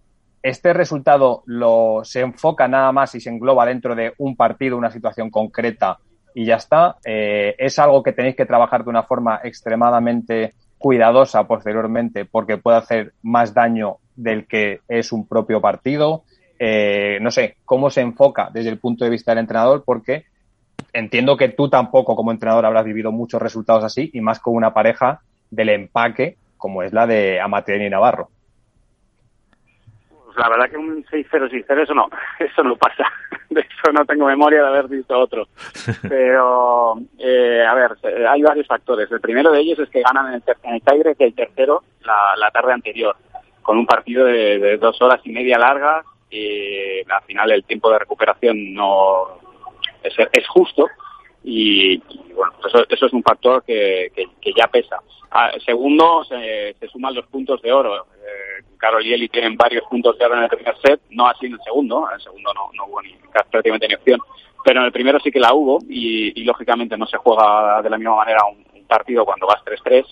¿este resultado lo, se enfoca nada más y se engloba dentro de un partido, una situación concreta y ya está? Eh, ¿Es algo que tenéis que trabajar de una forma extremadamente cuidadosa posteriormente porque puede hacer más daño del que es un propio partido? no sé, ¿cómo se enfoca desde el punto de vista del entrenador? Porque entiendo que tú tampoco como entrenador habrás vivido muchos resultados así y más con una pareja del empaque como es la de Amatien y Navarro. Pues la verdad que un 6-0, 6-0 eso no, [laughs] eso no pasa. De eso no tengo memoria de haber visto otro. [laughs] Pero, eh, a ver, hay varios factores. El primero de ellos es que ganan en el, en el que el tercero la, la, tarde anterior, con un partido de, de dos horas y media largas y al final el tiempo de recuperación no, es, justo y, bueno, eso, eso, es un factor que, que, ya pesa. Ah, segundo, se, se, suman los puntos de oro. Eh, Carol y Eli tienen varios puntos de oro en el primer set, no así en el segundo, en el segundo no, no hubo ni, prácticamente ni opción, pero en el primero sí que la hubo y, lógicamente no se juega de la misma manera un, partido cuando vas 3-3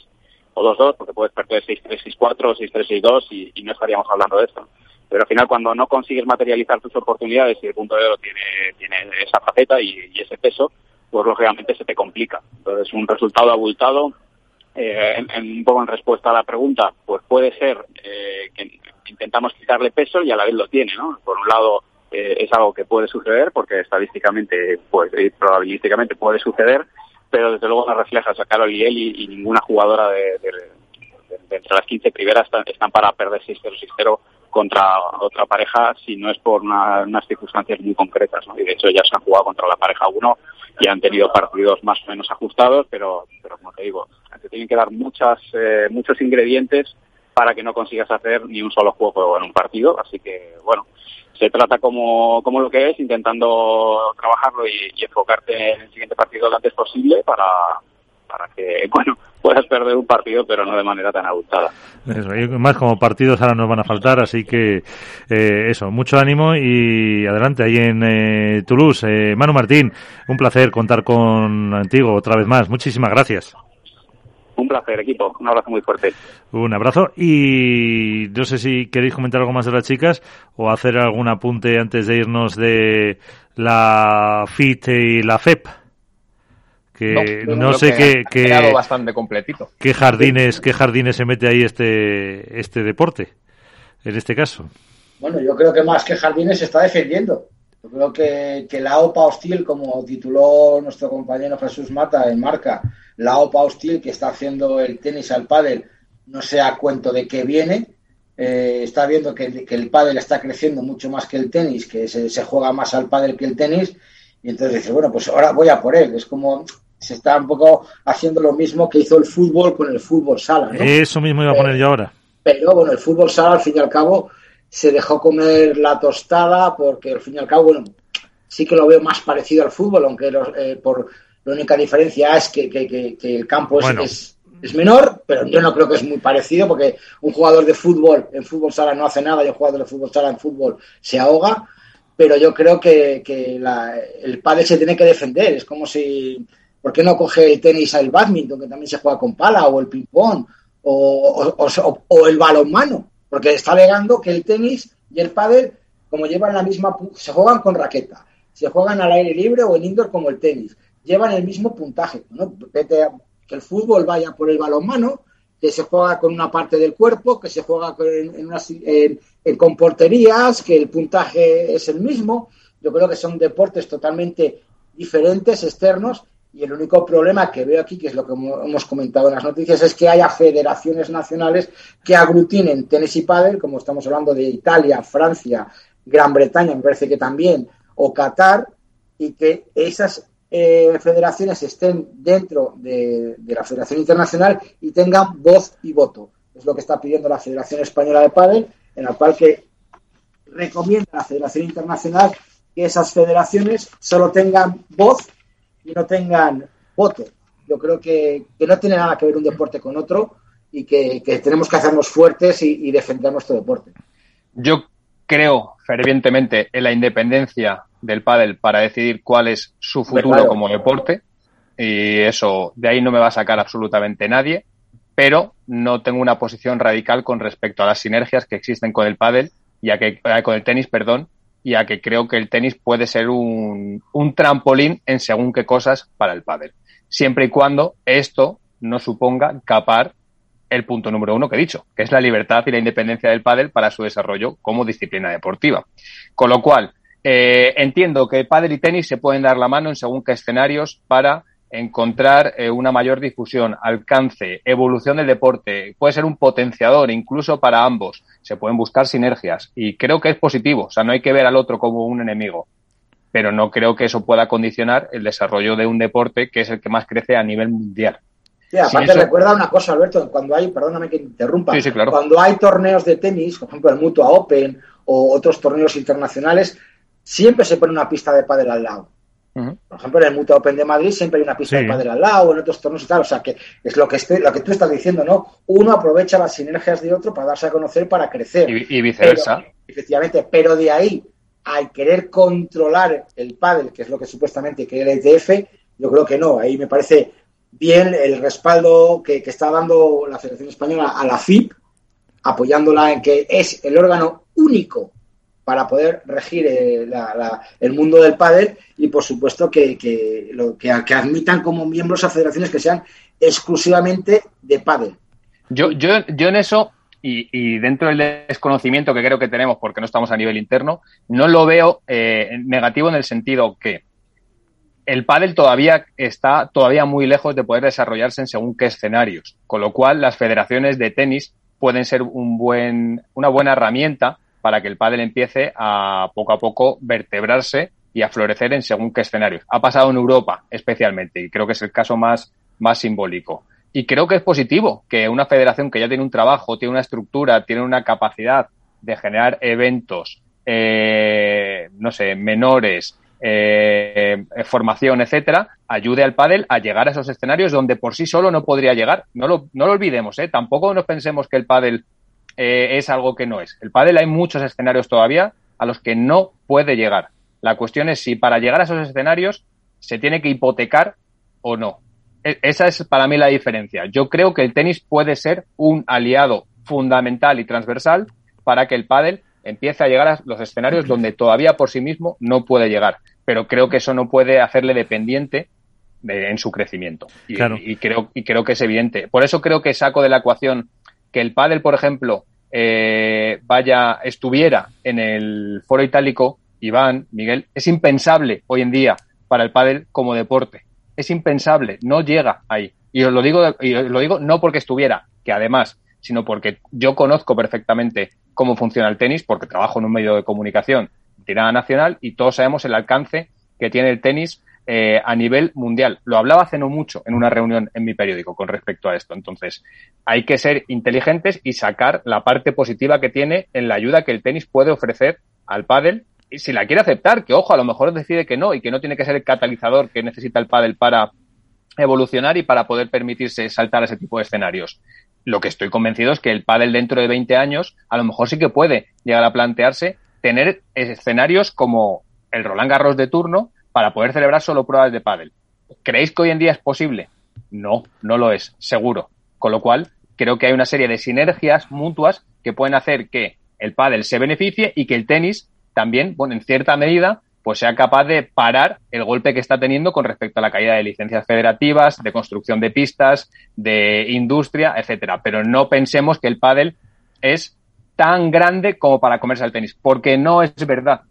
o 2-2, porque puedes perder 6-3, 6-4, 6-3, 6-2 y, y no estaríamos hablando de esto. Pero al final cuando no consigues materializar tus oportunidades y el punto de oro tiene, tiene esa faceta y, ese peso, pues lógicamente se te complica. Entonces un resultado abultado, eh, en, un poco en respuesta a la pregunta, pues puede ser eh, que intentamos quitarle peso y a la vez lo tiene, ¿no? Por un lado eh, es algo que puede suceder porque estadísticamente, pues y probabilísticamente puede suceder, pero desde luego no refleja a Carol y él y, ninguna jugadora de, entre las 15 primeras están, están para perder 6-0, 6-0 contra otra pareja si no es por unas circunstancias muy concretas. ¿no? Y de hecho ya se han jugado contra la pareja 1 y han tenido partidos más o menos ajustados, pero, pero como te digo, te tienen que dar muchas, eh, muchos ingredientes para que no consigas hacer ni un solo juego en un partido. Así que, bueno, se trata como, como lo que es, intentando trabajarlo y, y enfocarte en el siguiente partido lo antes posible para, para que, [laughs] bueno, puedas perder un partido, pero no de manera tan abultada. más como partidos ahora nos van a faltar, así que eh, eso, mucho ánimo y adelante ahí en eh, Toulouse. Eh, Manu Martín, un placer contar con Antiguo otra vez más. Muchísimas gracias. Un placer, equipo. Un abrazo muy fuerte. Un abrazo. Y no sé si queréis comentar algo más de las chicas o hacer algún apunte antes de irnos de la FIT y la FEP que no, sé qué, qué bastante completito. qué jardines qué jardines se mete ahí este este deporte en este caso bueno yo creo que más que jardines se está defendiendo yo creo que, que la OPA hostil como tituló nuestro compañero Jesús Mata en marca la OPA hostil que está haciendo el tenis al pádel no sé a cuento de qué viene eh, está viendo que, que, el pádel está creciendo mucho más que el tenis que se, se juega más al pádel que el tenis y entonces dice, bueno, pues ahora voy a por él. Es como se está un poco haciendo lo mismo que hizo el fútbol con el fútbol sala. ¿no? Eso mismo iba a poner yo ahora. Pero bueno, el fútbol sala al fin y al cabo se dejó comer la tostada porque al fin y al cabo, bueno, sí que lo veo más parecido al fútbol, aunque eh, por la única diferencia es que, el campo es, es, menor, pero yo no creo que es muy parecido porque un jugador de fútbol en fútbol sala no hace nada y un jugador de fútbol sala en fútbol se ahoga. Pero yo creo que, el padre se tiene que defender. Es como si ¿Por qué no coge el tenis al badminton, que también se juega con pala, o el ping-pong, o, el balonmano? Porque está alegando que el tenis y el pádel, como llevan la misma, se juegan con raqueta, se juegan al aire libre o en indoor como el tenis, llevan el mismo puntaje, ¿no? Que el fútbol vaya por el balonmano, que se juega con una parte del cuerpo, que se juega en, con porterías, que el puntaje es el mismo. Yo creo que son deportes totalmente diferentes, externos, y el único problema que veo aquí, que es lo que hemos comentado en las noticias, es que haya federaciones nacionales que aglutinen tenis y pádel, como estamos hablando de Italia, Francia, Gran Bretaña, me parece que también, o Qatar, y que esas eh, federaciones estén dentro de, la Federación Internacional y tengan voz y voto. Es lo que está pidiendo la Federación Española de Pádel, en la cual que recomienda a la Federación Internacional que esas federaciones solo tengan voz y no tengan voto. Yo creo que, no tiene nada que ver un deporte con otro y que, tenemos que hacernos fuertes y, defender nuestro deporte. Yo creo fervientemente en la independencia del pádel para decidir cuál es su futuro como deporte y eso de ahí no me va a sacar absolutamente nadie, pero no tengo una posición radical con respecto a las sinergias que existen con el pádel y a que eh, con el tenis, perdón, y a que creo que el tenis puede ser un, un trampolín en según qué cosas para el pádel. Siempre y cuando esto no suponga capar el punto número uno que he dicho, que es la libertad y la independencia del pádel para su desarrollo como disciplina deportiva. Con lo cual, eh, entiendo que pádel y tenis se pueden dar la mano en según qué escenarios para encontrar eh, una mayor difusión, alcance, evolución del deporte, puede ser un potenciador incluso para ambos, se pueden buscar sinergias y creo que es positivo, o sea, no hay que ver al otro como un enemigo, pero no creo que eso pueda condicionar el desarrollo de un deporte que es el que más crece a nivel mundial. Sí, aparte recuerda una cosa, Alberto, cuando hay, perdóname que interrumpa, cuando hay torneos de tenis, por ejemplo el Mutua Open o otros torneos internacionales, siempre se pone una pista de pádel al lado. Por ejemplo, en el Mutua Open de Madrid siempre hay una pista de padre al lado, en otros torneos y tal. O sea, que es lo que, estoy, lo que tú estás diciendo, ¿no? Uno aprovecha las sinergias de otro para darse a conocer, para crecer. Y, viceversa. efectivamente, pero de ahí al querer controlar el pádel, que es lo que supuestamente quiere el ETF, yo creo que no. Ahí me parece bien el respaldo que, que está dando la Federación Española a la FIP, apoyándola en que es el órgano único para poder regir eh, el mundo del pádel y por supuesto que, lo, que, admitan como miembros a federaciones que sean exclusivamente de pádel. Yo, yo, yo en eso y, dentro del desconocimiento que creo que tenemos porque no estamos a nivel interno, no lo veo eh, negativo en el sentido que el pádel todavía está todavía muy lejos de poder desarrollarse en según qué escenarios, con lo cual las federaciones de tenis pueden ser un buen, una buena herramienta para que el pádel empiece a poco a poco vertebrarse y a florecer en según qué escenarios. Ha pasado en Europa especialmente y creo que es el caso más, más simbólico. Y creo que es positivo que una federación que ya tiene un trabajo, tiene una estructura, tiene una capacidad de generar eventos, eh, no sé, menores, eh, formación, etcétera, ayude al pádel a llegar a esos escenarios donde por sí solo no podría llegar. No lo, no lo olvidemos, ¿eh? tampoco nos pensemos que el pádel eh, es algo que no es. El pádel hay muchos escenarios todavía a los que no puede llegar. La cuestión es si para llegar a esos escenarios se tiene que hipotecar o no. E, esa es para mí la diferencia. Yo creo que el tenis puede ser un aliado fundamental y transversal para que el pádel empiece a llegar a los escenarios donde todavía por sí mismo no puede llegar. Pero creo que eso no puede hacerle dependiente en su crecimiento. Y, y, creo, y creo que es evidente. Por eso creo que saco de la ecuación que el pádel, por ejemplo, eh, vaya, estuviera en el foro itálico, Iván, Miguel, es impensable hoy en día para el pádel como deporte es impensable, no llega ahí. Y os lo digo, y lo digo no porque estuviera, que además, sino porque yo conozco perfectamente cómo funciona el tenis, porque trabajo en un medio de comunicación tirada nacional y todos sabemos el alcance que tiene el tenis eh, a nivel mundial. Lo hablaba hace no mucho en una reunión en mi periódico con respecto a esto. Entonces, hay que ser inteligentes y sacar la parte positiva que tiene en la ayuda que el tenis puede ofrecer al pádel si la quiere aceptar, que ojo, a lo mejor decide que no y que no tiene que ser el catalizador que necesita el pádel para evolucionar y para poder permitirse saltar a ese tipo de escenarios. Lo que estoy convencido es que el pádel dentro de 20 años a lo mejor sí que puede llegar a plantearse tener escenarios como el Roland Garros de turno para poder celebrar solo pruebas de pádel. ¿Creéis que hoy en día es posible? No, no lo es, seguro. Con lo cual, creo que hay una serie de sinergias mutuas que pueden hacer que el pádel se beneficie y que el tenis también, bueno, en cierta medida, pues sea capaz de parar el golpe que está teniendo con respecto a la caída de licencias federativas, de construcción de pistas, de industria, etcétera. Pero no pensemos que el pádel es tan grande como para comerse al tenis, porque no es verdad.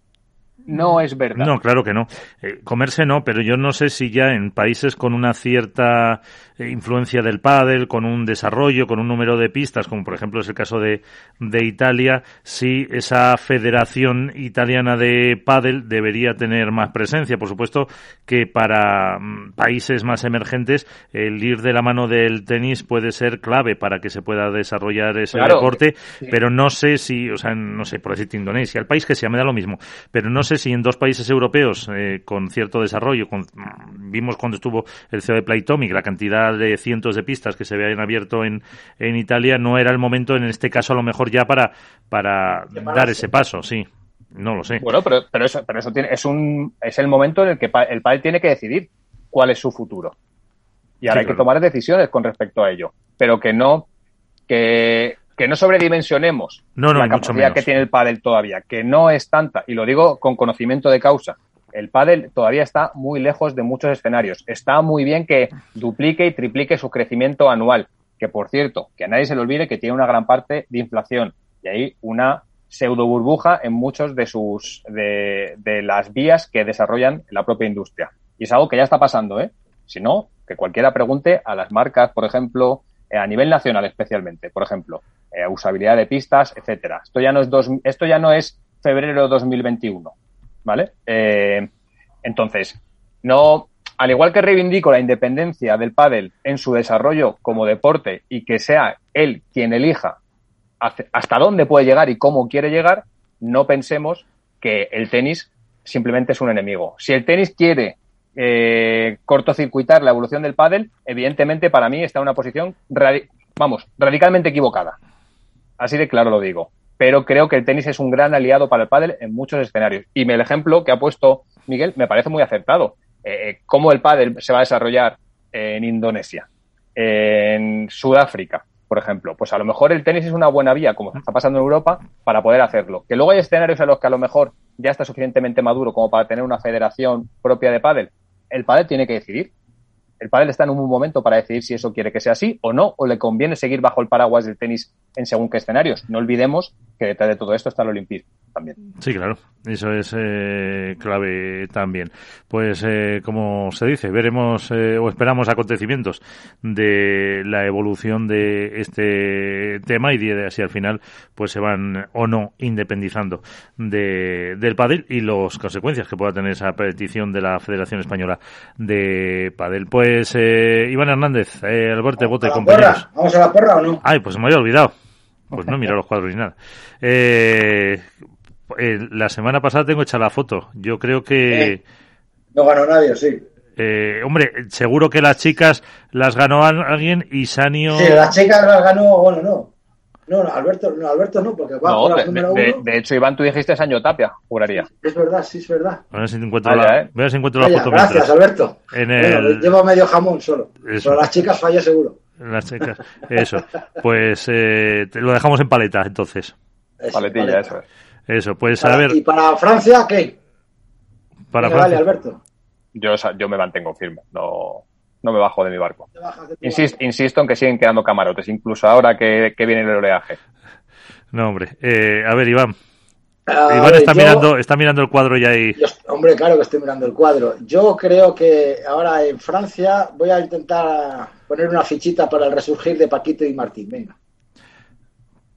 No es verdad. No, claro que no. Eh, comerse no, pero yo no sé si ya en países con una cierta eh, influencia del pádel, con un desarrollo, con un número de pistas, como por ejemplo es el caso de, de Italia, si esa federación italiana de pádel debería tener más presencia. Por supuesto que para mm, países más emergentes el ir de la mano del tenis puede ser clave para que se pueda desarrollar ese deporte, pero no sé si, o sea, no sé, por decirte Indonesia, el país que sea, me da lo mismo, pero no sé si en dos países europeos eh, con cierto desarrollo, con, mm, vimos cuando estuvo el CEO de Playtomic, la cantidad de cientos de pistas que se habían abierto en, en Italia, no era el momento, en este caso, a lo mejor ya para, para dar ese paso, sí. No lo sé. Bueno, pero, pero eso, pero eso tiene, es, un, es el momento en el que el padre tiene que decidir cuál es su futuro. Y ahora hay que tomar decisiones con respecto a ello. Pero que no, que, que no sobredimensionemos la capacidad que tiene el pádel todavía, que no es tanta, y lo digo con conocimiento de causa, el pádel todavía está muy lejos de muchos escenarios. Está muy bien que duplique y triplique su crecimiento anual, que por cierto, que a nadie se le olvide que tiene una gran parte de inflación y hay una pseudo burbuja en muchos de sus de, las vías que desarrollan la propia industria. Y es algo que ya está pasando, ¿eh? Si no, que cualquiera pregunte a las marcas, por ejemplo, eh, a nivel nacional especialmente, por ejemplo, eh, usabilidad de pistas, etcétera. Esto ya no es dos, esto ya no es febrero de 2021. ¿vale? Eh, entonces, no, al igual que reivindico la independencia del pádel en su desarrollo como deporte y que sea él quien elija hasta dónde puede llegar y cómo quiere llegar, no pensemos que el tenis simplemente es un enemigo. Si el tenis quiere eh, cortocircuitar la evolución del pádel, evidentemente para mí está en una posición, vamos, radicalmente equivocada. Así de claro lo digo pero creo que el tenis es un gran aliado para el pádel en muchos escenarios. Y el ejemplo que ha puesto Miguel me parece muy acertado. Eh, cómo el pádel se va a desarrollar en Indonesia, en Sudáfrica, por ejemplo. Pues a lo mejor el tenis es una buena vía, como está pasando en Europa, para poder hacerlo. Que luego hay escenarios en los que a lo mejor ya está suficientemente maduro como para tener una federación propia de pádel. El pádel tiene que decidir. El pádel está en un momento para decidir si eso quiere que sea así o no, o le conviene seguir bajo el paraguas del tenis en según qué escenarios. No olvidemos que detrás de todo esto está el Olimpismo también. Sí, claro, eso es eh, clave también. Pues eh, como se dice, veremos eh, o esperamos acontecimientos de la evolución de este tema y de si al final pues se van o no independizando de, del padel y las consecuencias que pueda tener esa petición de la Federación Española de Padel. Pues Iván Hernández, Alberto Bote, compañeros. ¿Vamos a la porra o no? Ay, pues me había olvidado. Pues no mira los cuadros ni nada. Eh, eh, la semana pasada tengo hecha la foto. Yo creo que... Eh, no ganó nadie, sí. Eh, hombre, seguro que las chicas las ganó alguien y Sanio... Sí, las chicas las ganó, bueno, no. No, Alberto no, Alberto no, porque va no, por la número de, uno. De, hecho, Iván, tú dijiste Sanio Tapia, juraría. Es verdad, sí, es verdad. A ver si encuentro, la, eh. a si encuentro la foto. Gracias, Alberto. En el... llevo medio jamón solo. Pero las chicas fallé seguro. Las chicas, eso. Pues eh, lo dejamos en paleta, entonces. Paletilla, eso es. Eso, pues a ver. ¿Y para Francia qué? Para Francia. Vale, Alberto. Yo, yo me mantengo firme, no, no me bajo de mi barco. Insisto, insisto en que siguen quedando camarotes, incluso ahora que, viene el oleaje. No, hombre. Eh, a ver, Iván. Iván está, mirando, está mirando el cuadro ya ahí. hombre, claro que estoy mirando el cuadro. Yo creo que ahora en Francia voy a intentar poner una fichita para el resurgir de Paquito y Martín. Venga.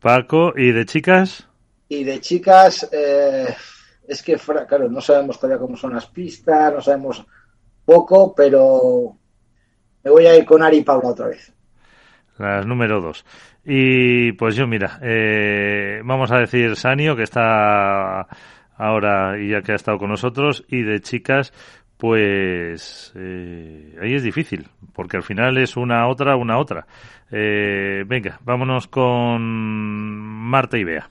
Paco, ¿y de chicas? Y de chicas, eh, es que, claro, no sabemos todavía cómo son las pistas, no sabemos poco, pero me voy a ir con Ari y Paula otra vez. Las número dos. Y pues yo, mira, eh, vamos a decir Sanio, que está ahora y ya que ha estado con nosotros, y de chicas, pues eh, ahí es difícil, porque al final es una otra, una otra. venga, vámonos con Marta y Bea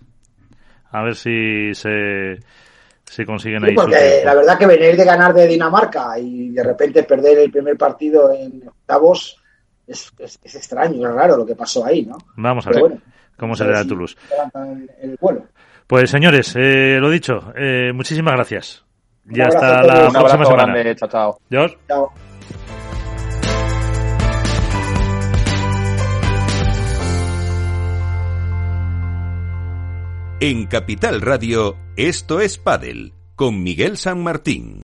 a ver si se, se consiguen ahí. Porque la verdad que venir de ganar de Dinamarca y de repente perder el primer partido en octavos es, es, extraño, es raro lo que pasó ahí, ¿no? Vamos a ver cómo se le da a Toulouse. Pues señores, eh, lo dicho, eh, muchísimas gracias. Ya hasta la próxima semana. Chao, chao. Chao. En Capital Radio, esto es Padel, con Miguel San Martín.